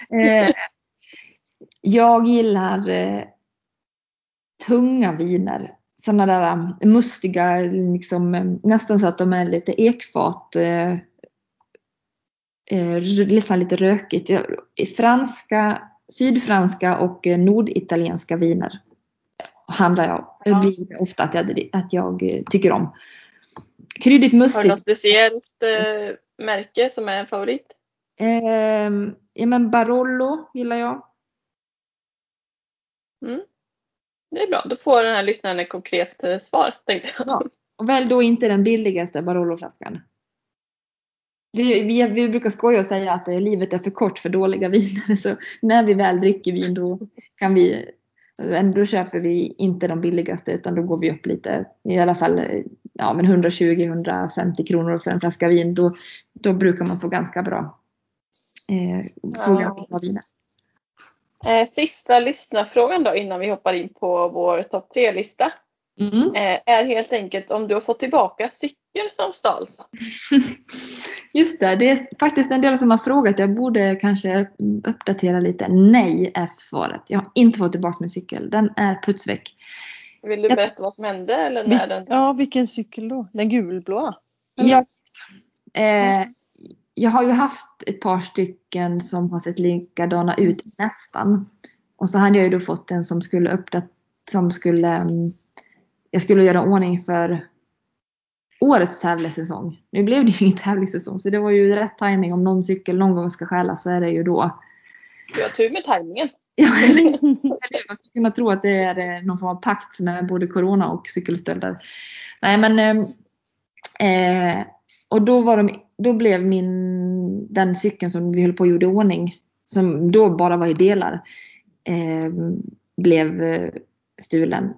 Speaker 3: Eh, jag gillar eh, tunga viner. Sådana där um, mustiga, liksom, eh, nästan så att de är lite ekfat. Eh, eh, nästan lite rökigt. Franska, sydfranska och eh, norditalienska viner handlar jag. Det blir ofta att jag, att jag tycker om. Kryddigt
Speaker 2: Har du
Speaker 3: mustigt.
Speaker 2: något speciellt eh, märke som är en favorit?
Speaker 3: Eh, ja men Barolo gillar jag.
Speaker 2: Det är bra, då får den här lyssnaren ett konkret eh, svar. Tänkte jag.
Speaker 3: Ja. Och välj då inte den billigaste Barolo-flaskan. Det, vi, vi brukar skoja och säga att eh, livet är för kort för dåliga viner. Så när vi väl dricker vin då kan vi eh, då köper vi inte de billigaste utan då går vi upp lite. I alla fall eh, ja, men 120-150 kronor för en flaska vin. Då, då brukar man få ganska bra, eh, få
Speaker 2: Ja.
Speaker 3: ganska bra viner.
Speaker 2: Eh, sista lyssnarfrågan då innan vi hoppar in på vår topp tre-lista.
Speaker 3: Mm.
Speaker 2: Eh, är helt enkelt om du har fått tillbaka cykeln som stals. [LAUGHS]
Speaker 3: Just det, det är faktiskt en del som har frågat. Jag borde kanske uppdatera lite. Nej är svaret. Jag har inte fått tillbaka min cykel. Den är putsväck.
Speaker 2: Vill du
Speaker 3: Jag-
Speaker 2: berätta vad som hände eller
Speaker 1: Vi,
Speaker 2: när den...
Speaker 1: ja, vilken cykel då? Den gulblåa?
Speaker 3: Jag, eh, jag har ju haft ett par stycken som har sett likadana ut nästan. Och så hade jag ju då fått en som skulle uppdat som skulle mm, jag skulle göra ordning för årets tävlingssäsong. Nu blev det ju ingen tävlingssäsong så det var ju rätt timing om någon cykel någon gång ska stjälas så är det ju då.
Speaker 2: Du har tur med tajmingen.
Speaker 3: Ja, [LAUGHS] Man skulle kunna tro att det är eh, någon form av pakt med både corona och cykelstölder. Nej men eh, eh, och då, var de, då blev min, den cykeln som vi höll på att gjorde i ordning, som då bara var i delar, eh, blev eh, stulen.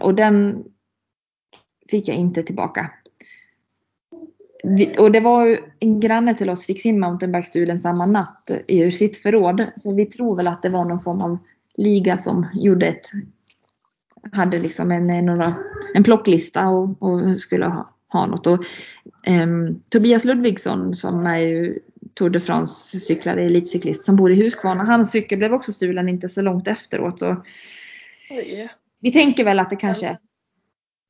Speaker 3: Och den fick jag inte tillbaka. Vi, och det var ju en granne till oss fick sin mountainbike stulen samma natt ur sitt förråd. Så vi tror väl att det var någon form av liga som gjorde ett hade liksom en, en, några, en plocklista och, och skulle ha, ha något. Och, ehm, Tobias Ludvigsson som är ju Tour de France cyklare, elitcyklist som bor i Huskvarna. Hans cykel blev också stulen inte så långt efteråt. Så
Speaker 2: Oj.
Speaker 3: vi tänker väl att det kanske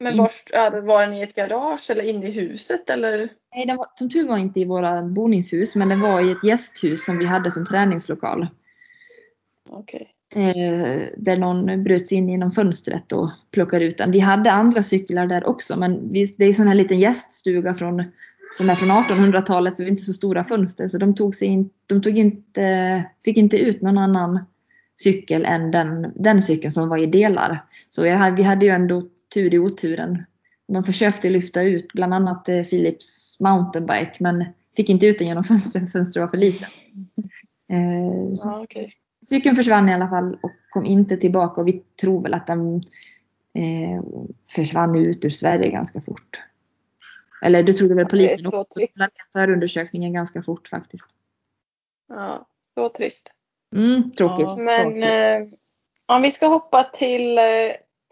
Speaker 2: Men
Speaker 3: In-
Speaker 2: var, var den i ett garage eller inne i huset eller?
Speaker 3: Nej, den var, som tur var inte i våra boningshus men den var i ett gästhus som vi hade som träningslokal.
Speaker 2: Okej.
Speaker 3: Eh, där någon bröt sig in genom fönstret och plockade ut den. Vi hade andra cyklar där också men vi, det är en sån här liten gäststuga från, som är från 1800-talet så det är inte så stora fönster så de, tog sig in, de tog inte, fick inte ut någon annan cykel än den, den cykeln som var i delar. Så jag, vi hade ju ändå tur i oturen. De försökte lyfta ut bland annat eh, Philips mountainbike men fick inte ut den genom fönstret, fönstret var för litet. Eh,
Speaker 2: Ja, okay.
Speaker 3: Cykeln försvann i alla fall och kom inte tillbaka och vi tror väl att den eh, försvann ut ur Sverige ganska fort. Eller det trodde väl polisen
Speaker 2: så
Speaker 3: också.
Speaker 2: trist.
Speaker 3: De lade ner förundersökningen ganska fort faktiskt.
Speaker 2: Ja, så trist.
Speaker 3: Mm, tråkigt.
Speaker 1: Ja.
Speaker 2: Men eh, om vi ska hoppa till eh,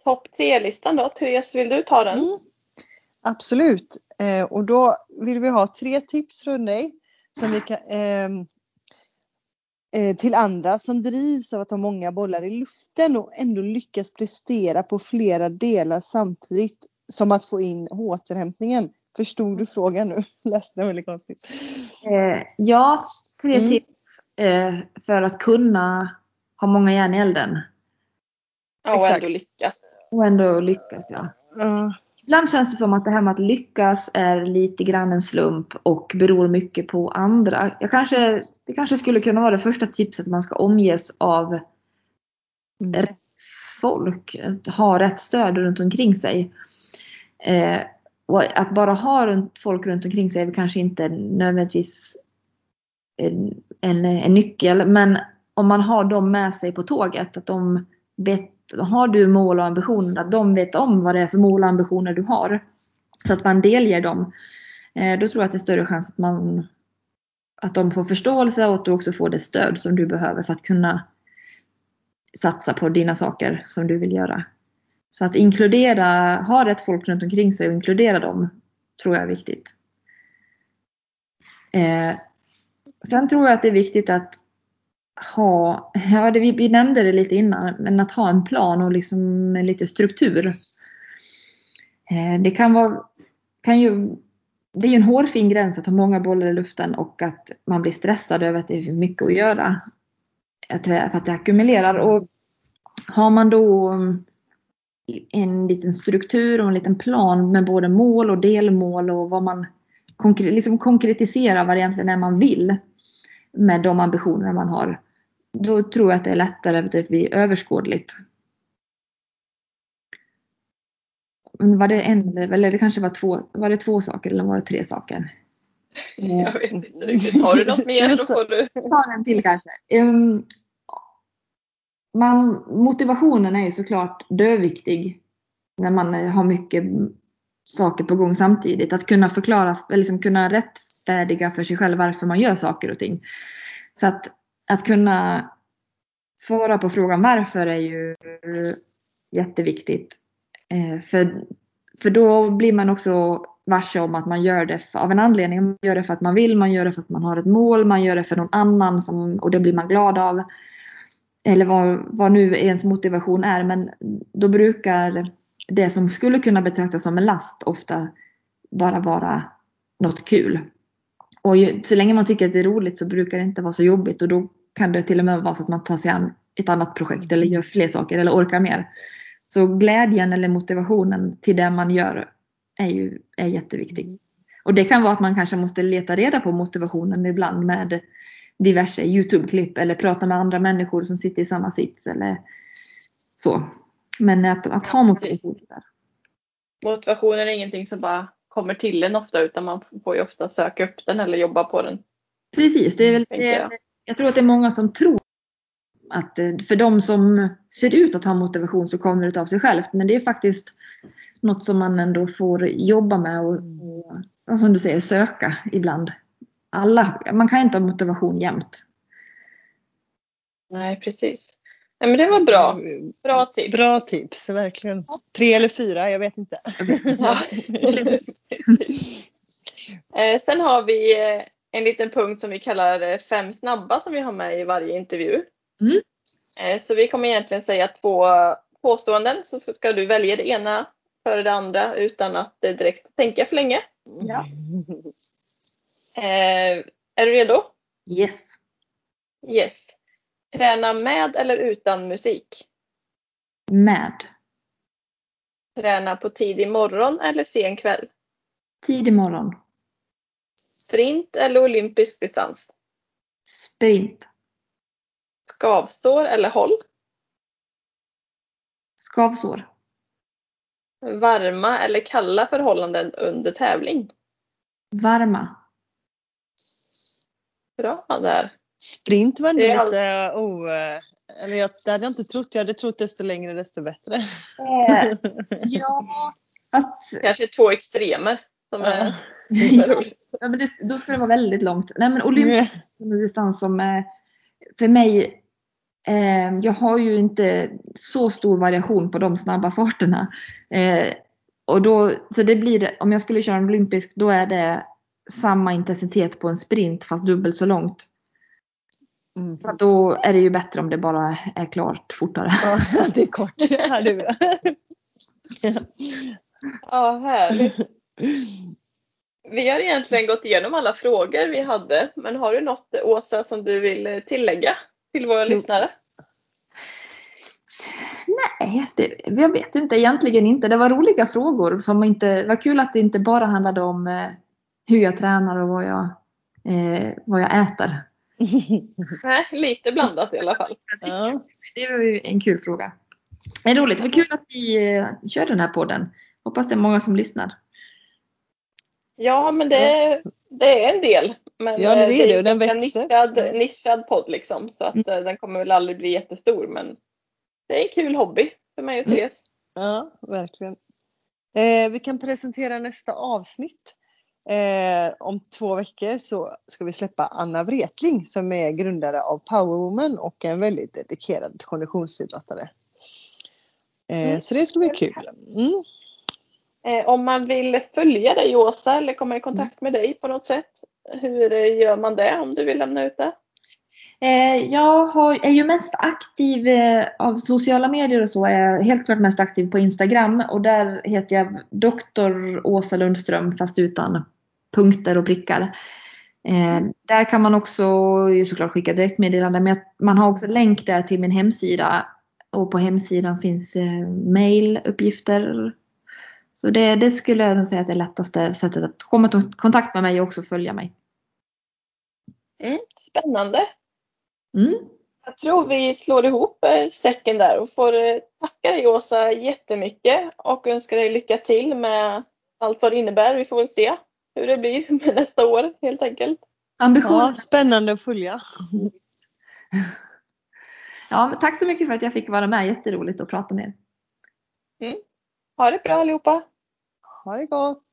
Speaker 2: topp tre-listan då. Therese, vill du ta den?
Speaker 1: Mm. Absolut. Eh, och då vill vi ha tre tips från dig som vi kan, eh, till andra som drivs av att ha många bollar i luften och ändå lyckas prestera på flera delar samtidigt som att få in återhämtningen. Förstod du frågan nu? [LAUGHS] Läste den väldigt konstigt.
Speaker 3: Eh, ja, tre
Speaker 1: Mm.
Speaker 3: tips eh, för att kunna ha många järn i elden.
Speaker 2: Ja, och
Speaker 1: Exakt.
Speaker 2: ändå lyckas.
Speaker 3: Och ändå lyckas ja.
Speaker 1: Ja.
Speaker 3: Ibland känns det som att det här med att lyckas är lite grann en slump och beror mycket på andra. Jag kanske, det kanske skulle kunna vara det första tipset man ska omges av
Speaker 1: Mm.
Speaker 3: rätt folk. Ha rätt stöd runt omkring sig. Eh, och att bara ha runt, folk runt omkring sig är kanske inte nödvändigtvis en, en nyckel. Men om man har dem med sig på tåget, att de vet, har du mål och ambitioner, att de vet om vad det är för mål och ambitioner du har. Så att man delger dem. Eh, då tror jag att det är större chans att, man, att de får förståelse och att du också får det stöd som du behöver för att kunna satsa på dina saker som du vill göra. Så att inkludera, ha rätt folk runt omkring sig och inkludera dem tror jag är viktigt. Eh, sen tror jag att det är viktigt att ha, ja det, vi, vi nämnde det lite innan, men att ha en plan och liksom lite struktur. Eh, det kan vara, kan ju, det är ju en hårfin gräns att ha många bollar i luften och att man blir stressad över att det är för mycket att göra. Att, för att det ackumulerar. Och har man då mm, en liten struktur och en liten plan med både mål och delmål och vad man liksom konkretiserar vad det egentligen är man vill med de ambitioner man har. Då tror jag att det är lättare att det blir överskådligt. Men var det en, eller det kanske var två, var det två saker eller var det tre saker? [LAUGHS]
Speaker 2: Jag vet inte riktigt. Har du något mer [LAUGHS] så får du.
Speaker 3: Ta en till kanske. Um, man, motivationen är ju såklart döviktig när man har mycket saker på gång samtidigt. Att kunna förklara, eller liksom kunna rättfärdiga för sig själv varför man gör saker och ting. Så att, att kunna svara på frågan varför är ju jätteviktigt. Eh, för, för då blir man också varse om att man gör det av en anledning. Man gör det för att man vill, man gör det för att man har ett mål, man gör det för någon annan som, och det blir man glad av. Eller vad, vad nu ens motivation är. Men då brukar det som skulle kunna betraktas som en last ofta bara vara något kul. Och ju, så länge man tycker att det är roligt så brukar det inte vara så jobbigt och då kan det till och med vara så att man tar sig an ett annat projekt eller gör fler saker eller orkar mer. Så glädjen eller motivationen till det man gör är ju är jätteviktig. Och det kan vara att man kanske måste leta reda på motivationen ibland med diverse YouTube-klipp eller prata med andra människor som sitter i samma sits eller så. Men att, att ha motivation där.
Speaker 2: Motivationen är ingenting som bara kommer till en ofta utan man får ju ofta söka upp den eller jobba på den.
Speaker 3: Precis, det är väl, det, jag. tror att det är många som tror att eh, för de som ser ut att ha motivation så kommer det av sig självt. Men det är faktiskt något som man ändå får jobba med och, och som du säger söka ibland. Alla, man kan inte ha motivation jämt.
Speaker 2: Nej, precis. Nej, men det var bra. Bra tips.
Speaker 1: Bra tips, verkligen. Tre eller fyra, jag vet inte. Ja. [LAUGHS] [LAUGHS]
Speaker 2: Eh, sen har vi eh, en liten punkt som vi kallar eh, fem snabba som vi har med i varje intervju. Mm. Så vi kommer egentligen säga två påståenden så ska du välja det ena före det andra utan att direkt tänka för länge.
Speaker 3: Ja. [LAUGHS]
Speaker 2: Är du redo?
Speaker 3: Yes.
Speaker 2: Yes. Träna med eller utan musik?
Speaker 3: Med.
Speaker 2: Träna på tidig morgon eller sen kväll?
Speaker 3: Tidig morgon.
Speaker 2: Sprint eller olympisk distans?
Speaker 3: Sprint.
Speaker 2: Skavsår eller håll?
Speaker 3: Skavsår.
Speaker 2: Varma eller kalla förhållanden under tävling?
Speaker 3: Varma.
Speaker 2: Bra där.
Speaker 1: Sprint var ändå lite oh, eller jag, det hade jag inte trott. Jag hade trott desto längre desto bättre.
Speaker 3: Eh, [LAUGHS] ja, fast...
Speaker 2: Kanske två extremer. Som är [LAUGHS]
Speaker 3: ja, men det, då ska det vara väldigt långt. Nej men olympisk som en distans som är för mig eh, jag har ju inte så stor variation på de snabba farterna. Eh, och då, så det blir det, om jag skulle köra en olympisk då är det samma intensitet på en sprint fast dubbelt så långt. Mm. Så då är det ju bättre om det bara är klart fortare.
Speaker 1: Ja, [LAUGHS] det är kort. Ja, det är bra.
Speaker 2: Ja, härligt. Vi har egentligen gått igenom alla frågor vi hade, men har du något Åsa som du vill tillägga till våra jo. lyssnare?
Speaker 3: Nej, det, jag vet inte egentligen inte. Det var roliga frågor. Som inte, det var kul att det inte bara handlade om eh, hur jag tränar och vad jag, eh, vad jag äter. [LAUGHS]
Speaker 2: Nej, lite blandat i alla fall. Ja.
Speaker 3: Det var ju en kul fråga. Det är roligt. Det var kul att vi eh, kör den här podden. Hoppas det är många som lyssnar.
Speaker 2: Ja, men det Det är en del. Men
Speaker 1: Ja, det är
Speaker 2: eh,
Speaker 1: det,
Speaker 2: ju
Speaker 1: och den växer.
Speaker 2: Nischad,
Speaker 1: Mm.
Speaker 2: nischad podd liksom. Så att eh, den kommer väl aldrig bli jättestor. Men det är en kul hobby för mig och
Speaker 1: Mm.
Speaker 2: Therese.
Speaker 1: Ja, verkligen. Eh, vi kan presentera nästa avsnitt. Eh, om två veckor så ska vi släppa Anna Wretling som är grundare av Powerwoman och en väldigt dedikerad konditionsidrottare. Eh,
Speaker 2: Mm.
Speaker 1: Så det ska bli kul. Mm.
Speaker 2: Eh, om man vill följa dig Åsa eller komma i kontakt med dig på något sätt. Hur gör man det om du vill lämna ut det?
Speaker 3: Eh, jag är ju mest aktiv eh, av sociala medier och så. Är jag helt klart mest aktiv på Instagram och där heter jag Dr. Åsa Lundström fast utan punkter och prickar. Där kan man också ju såklart skicka direktmeddelanden men man har också länk där till min hemsida och på hemsidan finns mailuppgifter. Så det, det skulle jag säga att det är lättaste sättet att komma i kontakt med mig och också följa mig.
Speaker 2: Mm, spännande.
Speaker 3: Mm.
Speaker 2: Jag tror vi slår ihop eh, säcken där och får eh, tacka dig Åsa jättemycket och önska dig lycka till med allt vad det innebär. Vi får väl se hur det blir [LAUGHS] med nästa år helt enkelt.
Speaker 3: Ambitionen
Speaker 1: Ja, spännande att följa.
Speaker 3: Ja, men tack så mycket för att jag fick vara med. Jätteroligt att prata med er.
Speaker 2: Ha det bra allihopa!
Speaker 1: Ha det gott!